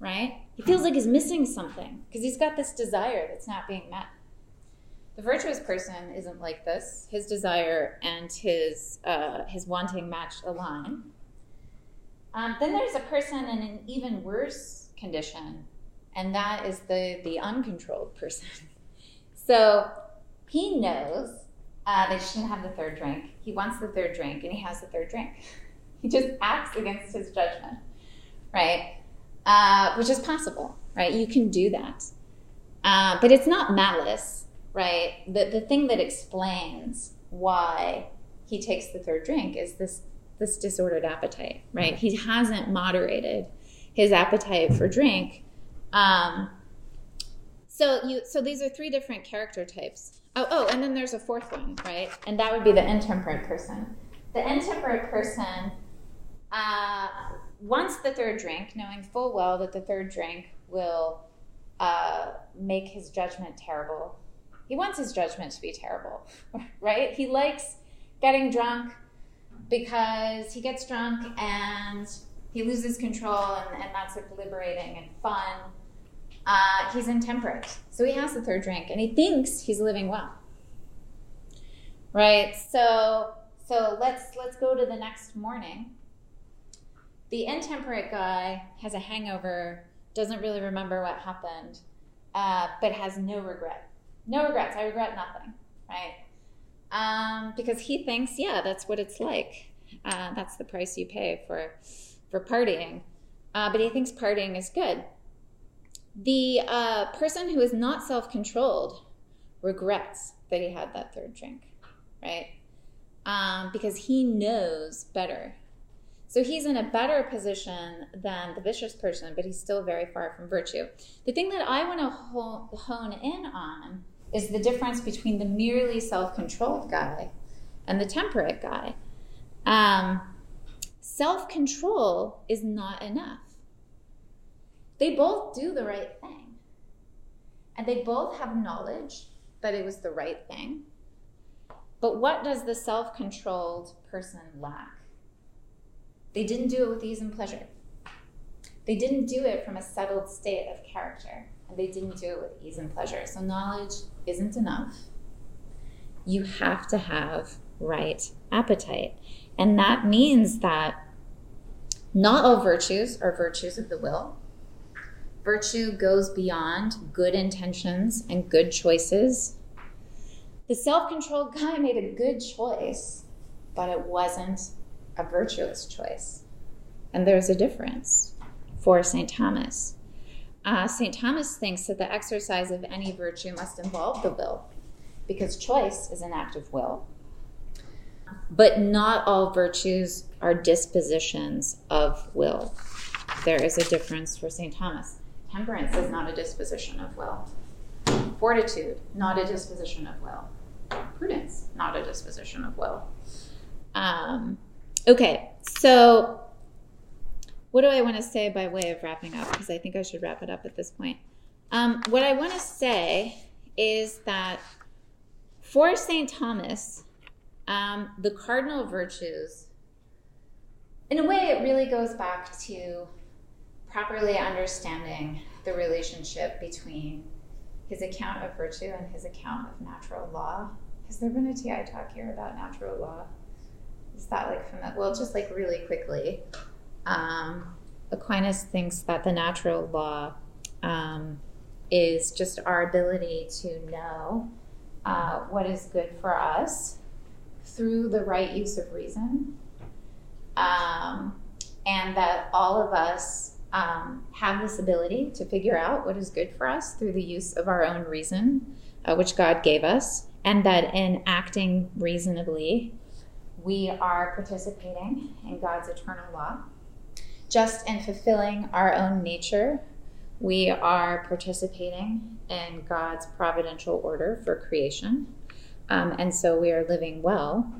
right? He feels like he's missing something because he's got this desire that's not being met. The virtuous person isn't like this. His desire and his uh, his wanting match align. Um, then there's a person in an even worse condition, and that is the the uncontrolled person. So he knows uh, that he shouldn't have the third drink. He wants the third drink, and he has the third drink. He just acts against his judgment, right? Uh, which is possible, right? You can do that, uh, but it's not malice right? The, the thing that explains why he takes the third drink is this this disordered appetite, right? He hasn't moderated his appetite for drink. Um, so you so these are three different character types. Oh, oh, and then there's a fourth one, right? And that would be the intemperate person. The intemperate person uh, wants the third drink, knowing full well that the third drink will uh, make his judgment terrible he wants his judgment to be terrible, right? He likes getting drunk because he gets drunk and he loses control, and, and that's liberating and fun. Uh, he's intemperate, so he has the third drink, and he thinks he's living well, right? So, so let's let's go to the next morning. The intemperate guy has a hangover, doesn't really remember what happened, uh, but has no regret no regrets. I regret nothing, right? Um, because he thinks, yeah, that's what it's like. Uh, that's the price you pay for for partying. Uh, but he thinks partying is good. The uh, person who is not self controlled regrets that he had that third drink, right? Um, because he knows better. So he's in a better position than the vicious person, but he's still very far from virtue. The thing that I want to hone in on is the difference between the merely self controlled guy and the temperate guy. Um, self control is not enough. They both do the right thing, and they both have knowledge that it was the right thing. But what does the self controlled person lack? They didn't do it with ease and pleasure. They didn't do it from a settled state of character and they didn't do it with ease and pleasure. So knowledge isn't enough. You have to have right appetite. And that means that not all virtues are virtues of the will. Virtue goes beyond good intentions and good choices. The self controlled guy made a good choice, but it wasn't a virtuous choice. And there's a difference for St. Thomas. Uh, St. Thomas thinks that the exercise of any virtue must involve the will, because choice is an act of will. But not all virtues are dispositions of will. There is a difference for St. Thomas. Temperance is not a disposition of will. Fortitude, not a disposition of will. Prudence, not a disposition of will. Um, okay, so what do I want to say by way of wrapping up? Because I think I should wrap it up at this point. Um, what I want to say is that for St. Thomas, um, the cardinal virtues, in a way, it really goes back to properly understanding the relationship between his account of virtue and his account of natural law. Has there been a TI talk here about natural law? Is that like from that? Well, just like really quickly. Um, Aquinas thinks that the natural law um, is just our ability to know uh, what is good for us through the right use of reason, um, and that all of us um, have this ability to figure out what is good for us through the use of our own reason, uh, which God gave us, and that in acting reasonably, we are participating in God's eternal law. Just in fulfilling our own nature, we are participating in God's providential order for creation. Um, and so we are living well.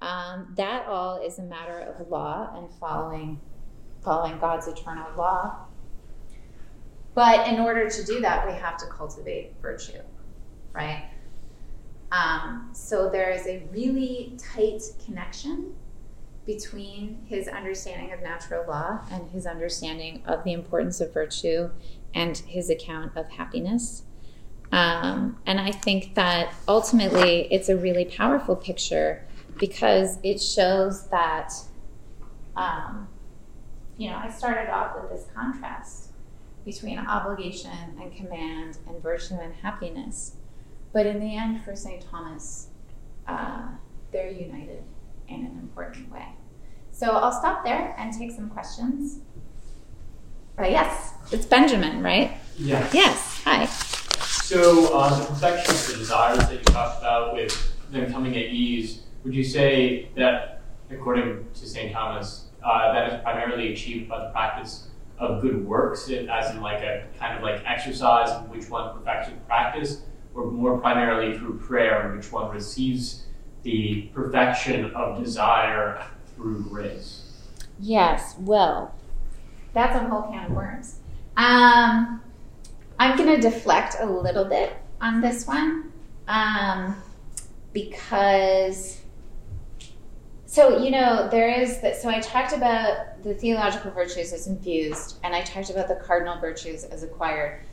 Um, that all is a matter of law and following following God's eternal law. But in order to do that, we have to cultivate virtue, right? Um, so there is a really tight connection between his understanding of natural law and his understanding of the importance of virtue and his account of happiness. Um, and I think that ultimately it's a really powerful picture because it shows that um, you know, I started off with this contrast between obligation and command and virtue and happiness. But in the end, for St. Thomas, uh, they're united in an important way. So I'll stop there and take some questions. Uh, yes, it's Benjamin, right? Yes. Yes, hi. So, uh, the perfection of the desires that you talked about with them coming at ease, would you say that, according to St. Thomas, uh, that is primarily achieved by the practice of good works, as in like a kind of like exercise in which one perfects with practice, or more primarily through prayer, in which one receives the perfection of desire through grace? Yes, well, that's a whole can of worms. Um, I'm going to deflect a little bit on this one um, because so, you know, there is that. So, I talked about the theological virtues as infused, and I talked about the cardinal virtues as acquired.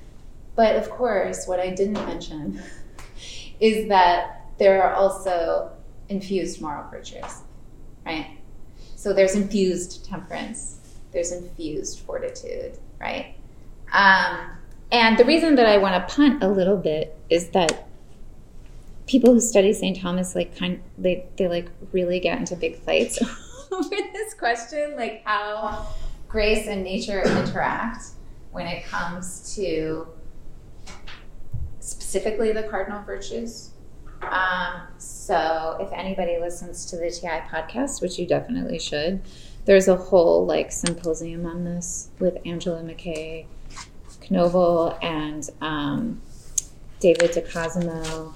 But of course, what I didn't mention is that there are also infused moral virtues, right? So, there's infused temperance, there's infused fortitude, right? Um, and the reason that I want to punt a little bit is that people who study St. Thomas like kind they they like really get into big fights over this question, like how grace and nature interact when it comes to specifically the cardinal virtues. Um, so if anybody listens to the TI podcast, which you definitely should, there's a whole like symposium on this with Angela McKay Knobel and um, David DeCosimo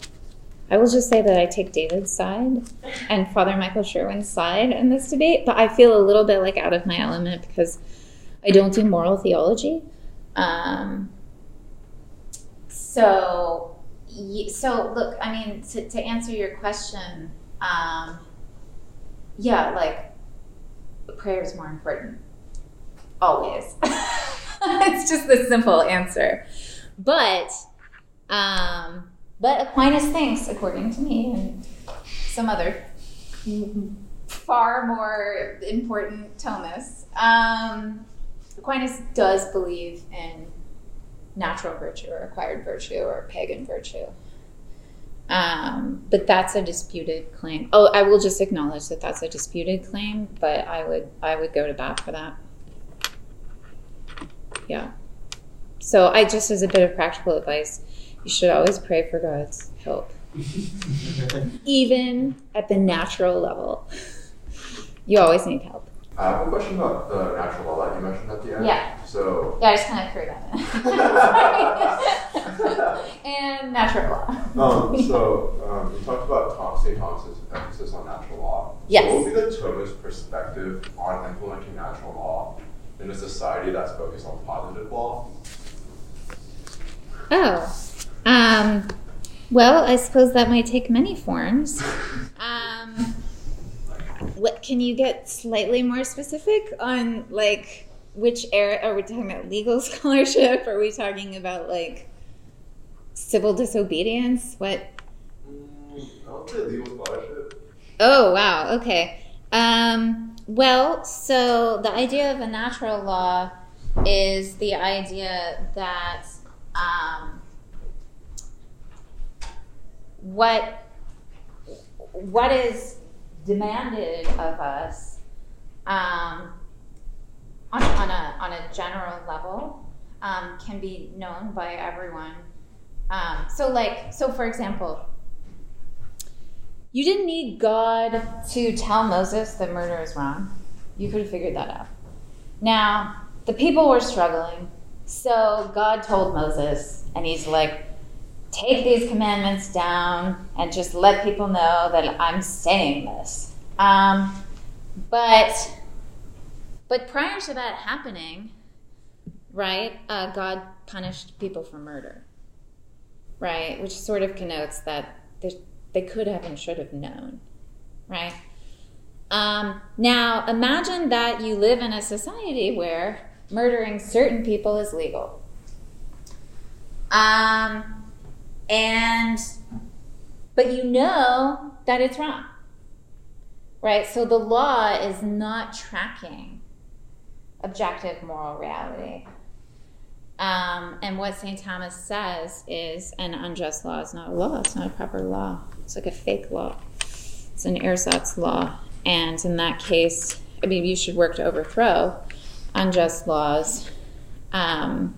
I will just say that I take David's side and Father Michael Sherwin's side in this debate, but I feel a little bit like out of my element because I don't do moral theology. Um, so, so look, I mean, to, to answer your question, um, yeah, like prayer is more important, always. it's just the simple answer, but. Um, but Aquinas thinks, according to me and some other far more important Thomists, um, Aquinas does believe in natural virtue or acquired virtue or pagan virtue. Um, but that's a disputed claim. Oh, I will just acknowledge that that's a disputed claim, but I would I would go to bat for that. Yeah. So I just as a bit of practical advice, you should always pray for God's help, even at the natural level. You always need help. I have a question about the natural law that you mentioned at the end. Yeah. So. Yeah, I just kind of threw that in. and natural law. um, so um, you talked about Tom, St. Thomas's emphasis on natural law. Yes. So what would be the Thomist perspective on implementing natural law in a society that's focused on positive law? Oh. Um, well, I suppose that might take many forms. Um, what can you get slightly more specific on like which area are we talking about legal scholarship? Are we talking about like civil disobedience? What? Mm, i'll say legal scholarship. Oh wow okay. Um, well so the idea of a natural law is the idea that um, what what is demanded of us um, on, on, a, on a general level um, can be known by everyone. Um, so, like, so for example, you didn't need God to tell Moses that murder is wrong. You could have figured that out. Now, the people were struggling, so God told Moses, and he's like, take these commandments down and just let people know that I'm saying this. Um, but but prior to that happening, right, uh, God punished people for murder, right, which sort of connotes that they could have and should have known, right? Um, now, imagine that you live in a society where murdering certain people is legal. Um, and, but you know that it's wrong, right? So the law is not tracking objective moral reality. Um, and what St. Thomas says is an unjust law is not a law, it's not a proper law. It's like a fake law, it's an ersatz law. And in that case, I mean, you should work to overthrow unjust laws, um,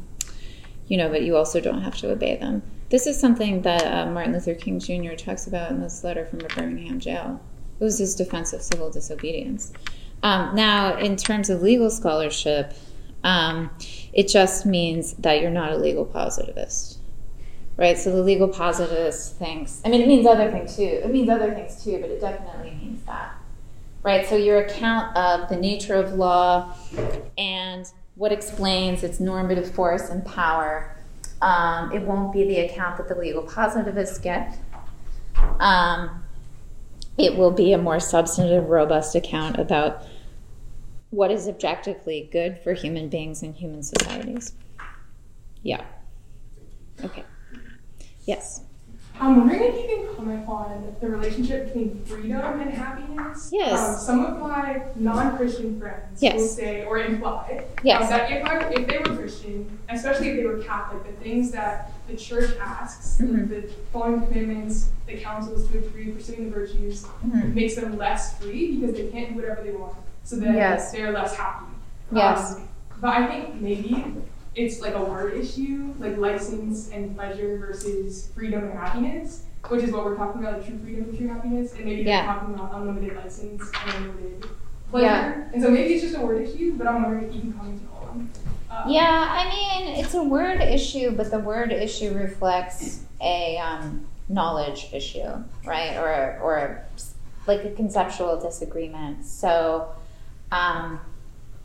you know, but you also don't have to obey them. This is something that uh, Martin Luther King Jr. talks about in this letter from the Birmingham jail. It was his defense of civil disobedience. Um, now, in terms of legal scholarship, um, it just means that you're not a legal positivist, right? So the legal positivist thinks. I mean, it means other things too. It means other things too, but it definitely means that, right? So your account of the nature of law and what explains its normative force and power. Um, it won't be the account that the legal positivists get. Um, it will be a more substantive, robust account about what is objectively good for human beings and human societies. Yeah. Okay. Yes. I'm wondering if you can comment on the relationship between freedom and happiness. Yes. Um, some of my non-Christian friends yes. will say or imply yes. um, that if, I, if they were Christian, especially if they were Catholic, the things that the church asks, mm-hmm. the following commandments, the counsels to agree, pursuing the virtues, mm-hmm. makes them less free because they can't do whatever they want so then yes. they're less happy. Yes. Um, but I think maybe it's like a word issue, like license and pleasure versus freedom and happiness, which is what we're talking about, like true freedom and true happiness. And maybe yeah. they're talking about unlimited license and unlimited pleasure. Yeah. And so maybe it's just a word issue, but I'm wondering if you can comment on uh, yeah, I mean, it's a word issue, but the word issue reflects a um, knowledge issue, right? Or, or like a conceptual disagreement. So, um,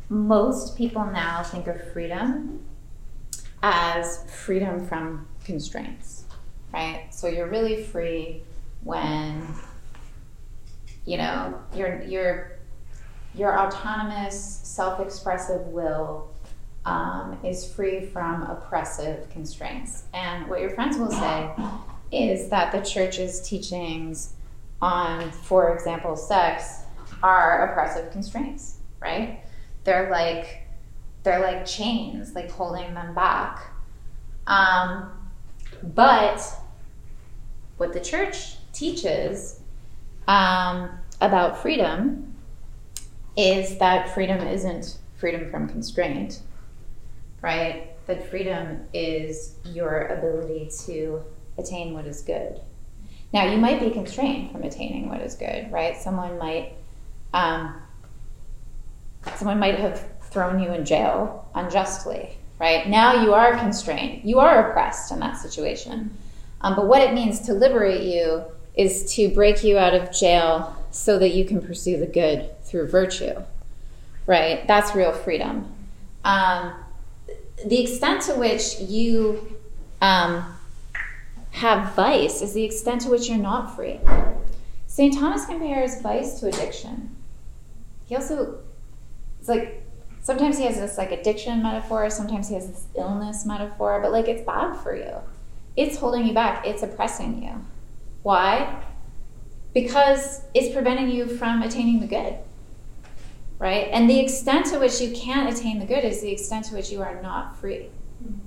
most people now think of freedom as freedom from constraints, right? So you're really free when you know your your your autonomous, self-expressive will um, is free from oppressive constraints. And what your friends will say is that the church's teachings on, for example, sex are oppressive constraints, right? They're like they're like chains, like holding them back. Um, but what the church teaches um, about freedom is that freedom isn't freedom from constraint, right? That freedom is your ability to attain what is good. Now, you might be constrained from attaining what is good, right? Someone might um, someone might have thrown you in jail unjustly, right? Now you are constrained. You are oppressed in that situation. Um, but what it means to liberate you is to break you out of jail so that you can pursue the good through virtue, right? That's real freedom. Um, the extent to which you um, have vice is the extent to which you're not free. St. Thomas compares vice to addiction he also it's like sometimes he has this like addiction metaphor sometimes he has this illness metaphor but like it's bad for you. It's holding you back. It's oppressing you. Why? Because it's preventing you from attaining the good right? And the extent to which you can't attain the good is the extent to which you are not free mm-hmm.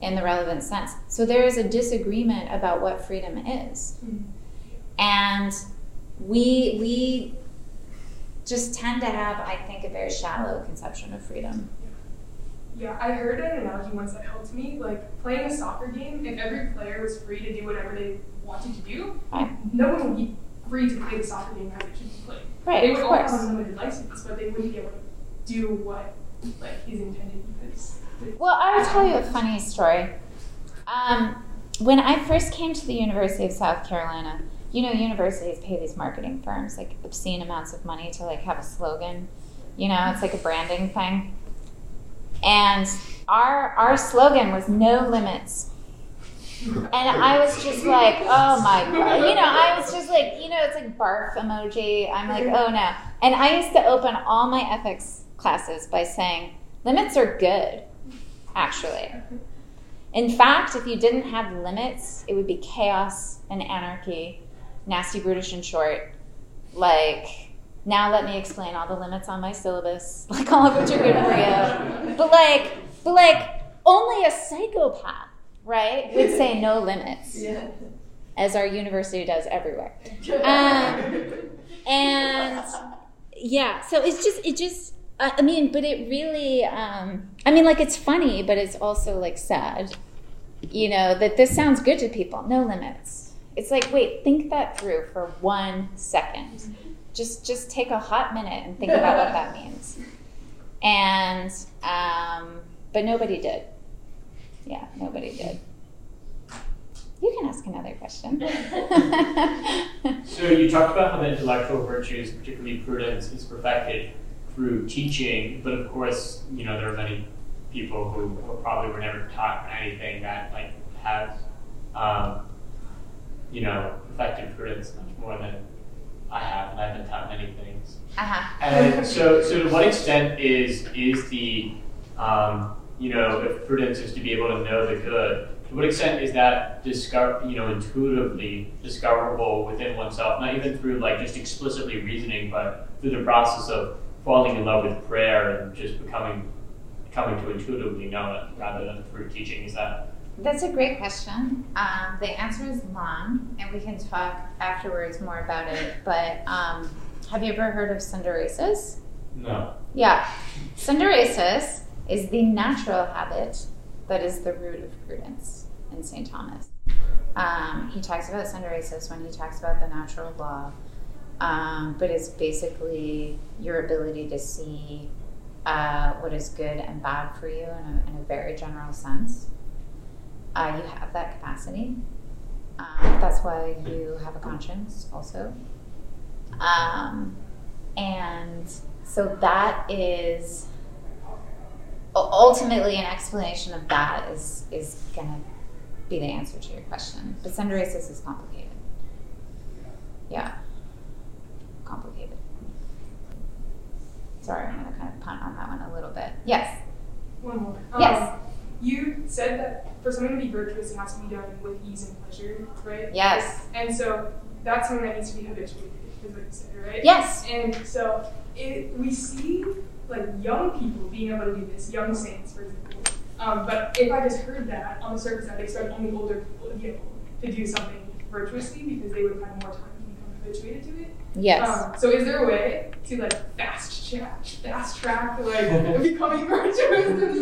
in the relevant sense. So there is a disagreement about what freedom is. Mm-hmm. And we we just tend to have, I think, a very shallow conception of freedom. Yeah, I heard an analogy once that helped me. Like playing a soccer game, if every player was free to do whatever they wanted to do, no one would be free to play the soccer game as it should be played. Right, They of would all course. have unlimited license, but they wouldn't be able to do what like is intended because. Well, I will tell you a funny story. Um, when I first came to the University of South Carolina, you know, universities pay these marketing firms like obscene amounts of money to like have a slogan. You know, it's like a branding thing. And our our slogan was no limits. And I was just like, oh my god. You know, I was just like, you know, it's like barf emoji. I'm like, oh no. And I used to open all my ethics classes by saying, limits are good, actually. In fact, if you didn't have limits, it would be chaos and anarchy, nasty, brutish, and short. Like, now let me explain all the limits on my syllabus, like all of which are good for you. But like, but like, only a psychopath, right, would say no limits, yeah. as our university does everywhere. Um, and yeah, so it's just, it just, I I mean, but it really, um, I mean, like it's funny, but it's also like sad, you know, that this sounds good to people. No limits. It's like, wait, think that through for one second. Just, just take a hot minute and think about what that means. And, um, but nobody did. Yeah, nobody did. You can ask another question. So you talked about how the intellectual virtues, particularly prudence, is perfected through teaching, but of course, you know, there are many people who probably were never taught anything that like has, um, you know, perfected prudence much more than I have, and I've been taught many things. uh-huh. And so, so to what extent is is the, um, you know, if prudence is to be able to know the good, to what extent is that discover, you know, intuitively discoverable within oneself, not even through like just explicitly reasoning, but through the process of falling in love with prayer and just becoming, coming to intuitively know it rather than through teaching. Is that That's a great question. Um, the answer is long, and we can talk afterwards more about it. But um, have you ever heard of synderesis? no? Yeah. Synderesis is the natural habit that is the root of prudence in St. Thomas. Um, he talks about synderesis when he talks about the natural law, um, but it's basically your ability to see uh, what is good and bad for you in a, in a very general sense. Uh, you have that capacity. Um, that's why you have a conscience, also. Um, and so that is ultimately an explanation of that is is gonna be the answer to your question. But synderesis is complicated. Yeah, complicated. Sorry, I'm gonna kind of punt on that one a little bit. Yes. One more. Yes. Um, you said that for something to be virtuous, it has to be done with ease and pleasure, right? Yes. And so that's something that needs to be habituated, is what you said, right? Yes. And so it, we see like young people being able to do this, young saints, for example. Um, but if I just heard that on the surface, I'd expect only older people to be able to do something virtuously because they would have had more time habituated to do it. Yes. Um, so is there a way to like fast track, fast track like becoming virtuous?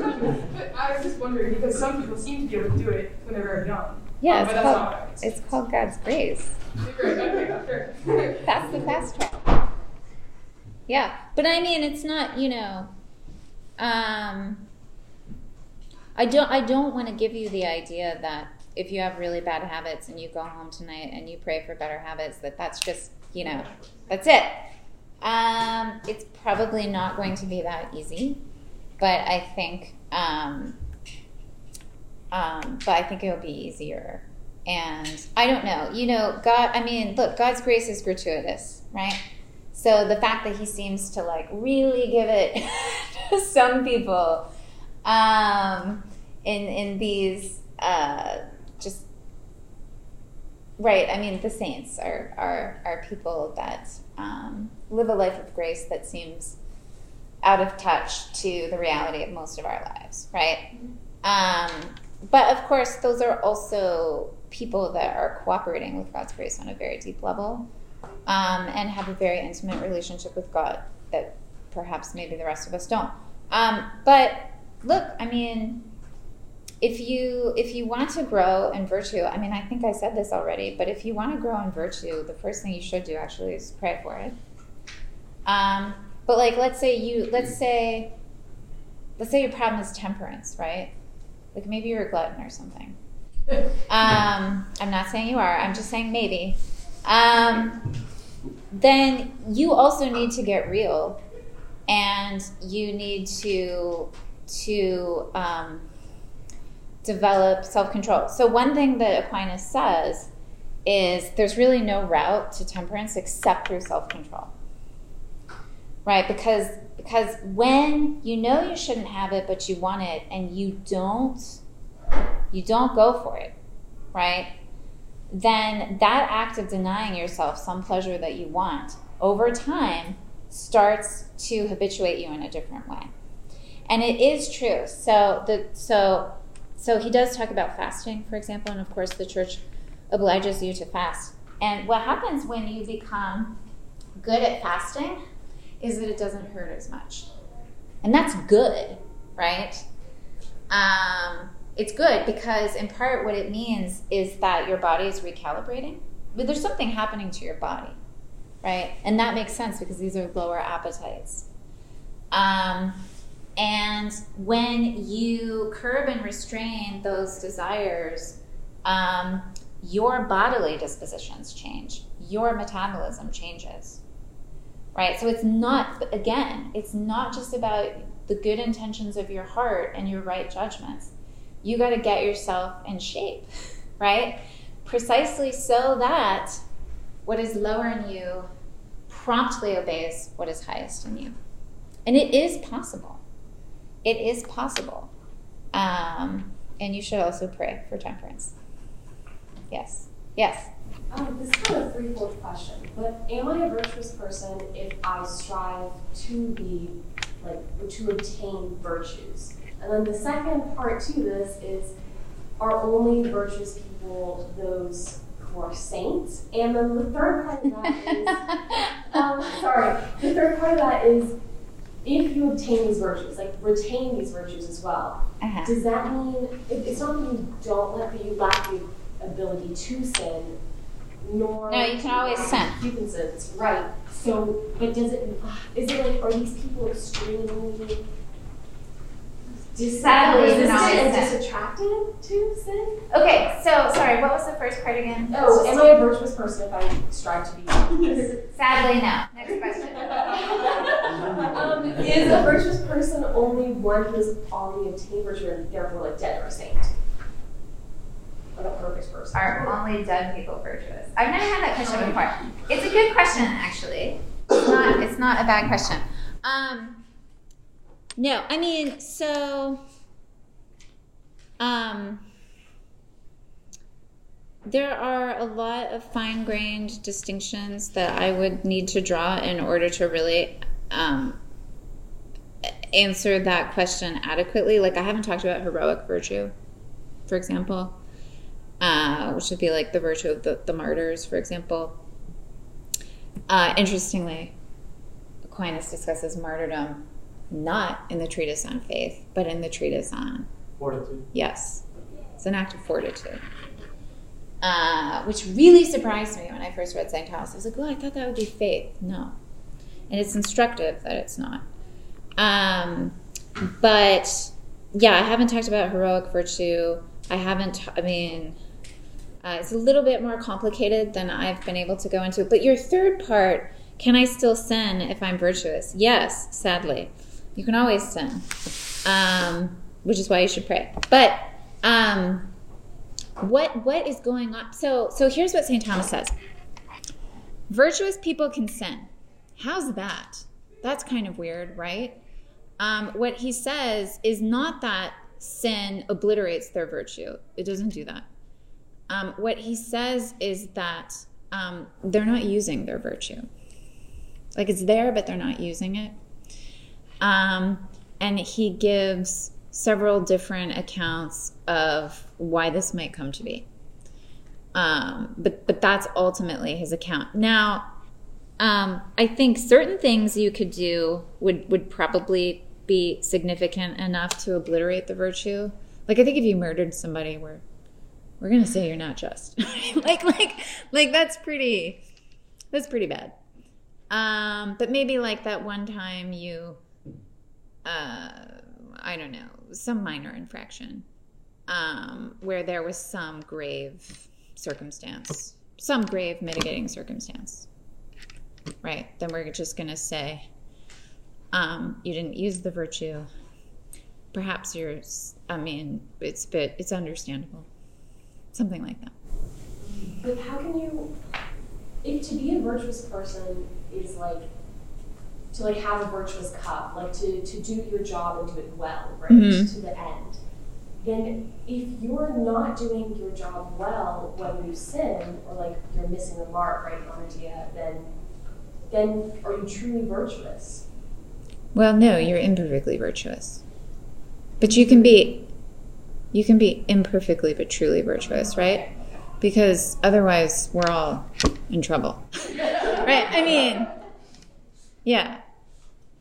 but I was just wondering because some people seem to be able to do it when they're very young. yeah, Um, it's but that's called, not what I was. it's called God's grace. Right, okay. That's the fast track. Yeah, but I mean, it's not. You know, um, I don't. I don't want to give you the idea that if you have really bad habits and you go home tonight and you pray for better habits, that that's just you know, that's it. Um, it's probably not going to be that easy, but I think. Um, um, but I think it'll be easier. And I don't know, you know, God, I mean, look, God's grace is gratuitous, right? So the fact that he seems to like really give it to some people um, in, in these uh, right, I mean, the saints are, are, are people that um, live a life of grace that seems out of touch to the reality of most of our lives, right? Um, but of course, those are also people that are cooperating with God's grace on a very deep level um, and have a very intimate relationship with God that perhaps maybe the rest of us don't. Um, but look, I mean, if you if you want to grow in virtue, I mean, I think I said this already, but if you want to grow in virtue, the first thing you should do actually is pray for it. Um, but like, let's say you, let's say, let's say your problem is temperance, right? Like maybe you're a glutton or something. Um, I'm not saying you are. I'm just saying maybe. Um, then you also need to get real, and you need to to um, develop self control. So one thing that Aquinas says is there's really no route to temperance except through self control right? Because because when you know you shouldn't have it but you want it and you don't you don't go for it right? Then that act of denying yourself some pleasure that you want over time starts to habituate you in a different way. And it is true. So the so so he does talk about fasting for example and of course the church obliges you to fast and what happens when you become good at fasting is that it doesn't hurt as much. And that's good, right? Um, it's good because, in part, what it means is that your body is recalibrating. But there's something happening to your body, right? And that makes sense because these are lower appetites. Um, and when you curb and restrain those desires, um, your bodily dispositions change, your metabolism changes right? So it's not, again, it's not just about the good intentions of your heart and your right judgments. You got to get yourself in shape, right? Precisely so that what is lower in you promptly obeys what is highest in you. And it is possible. It is possible. Um, and you should also pray for temperance. Yes. Yes. Um, this is kind of a threefold question, but am I a virtuous person if I strive to be, like, to obtain virtues? And then the second part to this is, are only virtuous people those who are saints? And then the third part of that is, um, sorry, the third part of that is, if you obtain these virtues, like retain these virtues as well, uh-huh. does that mean it's not that you don't let, that you lack the ability to sin, nor no, you can always sin. You can sin, right? So, but does it? Is it like are these people extremely Sadly, and disattracted to sin? Okay, so sorry, what was the first part again? Oh, am I a virtuous person if I strive to be? Sadly, no. Next is a virtuous person only one who has already obtained virtue and therefore like dead or a saint? like a perfect person. Are only dead people virtuous? I've never had that question before. It's a good question, actually. It's not. It's not a bad question. Um, no, I mean, so, um, there are a lot of fine-grained distinctions that I would need to draw in order to really um, answer that question adequately. Like, I haven't talked about heroic virtue, for example uh, which would be like the virtue of the, the martyrs, for example. Uh, interestingly, Aquinas discusses martyrdom not in the treatise on faith, but in the treatise on fortitude. Yes, it's an act of fortitude. Uh, which really surprised me when I first read St. Thomas. I was like, well, I thought that would be faith. No. And it's instructive that it's not. Um, but yeah, I haven't talked about heroic virtue. I haven't, I mean, uh, it's a little bit more complicated than I've been able to go into. But your third part, can I still sin if I'm virtuous? Yes, sadly. You can always sin, um, which is why you should pray. But um, what what is going on? So so here's what St. Thomas says. Virtuous people can sin. How's that? That's kind of weird, right? Um, what he says is not that sin obliterates their virtue. It doesn't do that. Um, what he says is that um, they're not using their virtue. Like it's there, but they're not using it. Um, and he gives several different accounts of why this might come to be. Um, but but that's ultimately his account. Now, um, I think certain things you could do would would probably be significant enough to obliterate the virtue. Like I think if you murdered somebody, we're we're gonna say you're not just. like like like that's pretty that's pretty bad. Um, but maybe like that one time you, uh, I don't know, some minor infraction, um, where there was some grave circumstance, some grave mitigating circumstance, right? Then we're just gonna say, um, you didn't use the virtue. Perhaps you're, I mean, it's a bit, it's understandable, something like that. But how can you, if to be a virtuous person is like to like have a virtuous cup, like to, to do your job and do it well, right? Mm-hmm. To the end. Then if you're not doing your job well when you sin, or like you're missing the mark, right, Anadia, then then are you truly virtuous? Well, no, you're imperfectly virtuous. But you can be you can be imperfectly but truly virtuous, right? Because otherwise we're all in trouble. right? I mean, yeah.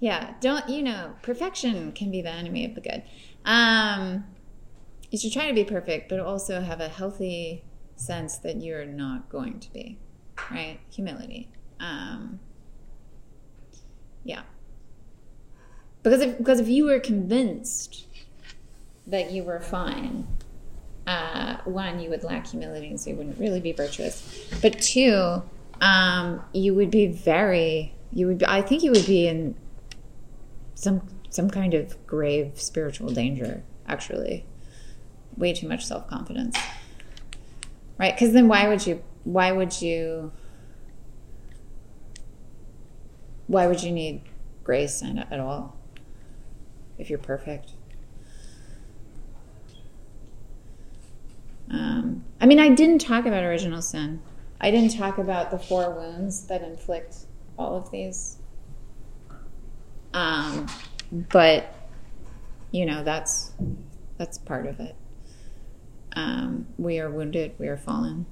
Yeah. Don't, you know, perfection can be the enemy of the good. Um, you should try to be perfect, but also have a healthy sense that you're not going to be, right? Humility. Um, yeah. Because if, because if you were convinced that you were fine, uh, one, you would lack humility, and so you wouldn't really be virtuous. But two, um, you would be very you would be, I think you would be in some some kind of grave spiritual danger actually. Way too much self-confidence. Right? Because then why would you why would you why would you need grace at all if you're perfect um, i mean i didn't talk about original sin I didn't talk about the four wounds that inflict all of these. Um, but you know that's that's part of it. Um, we are wounded. We are fallen.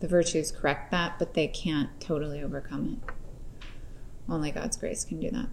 The virtues correct that, but they can't totally overcome it. Only God's grace can do that.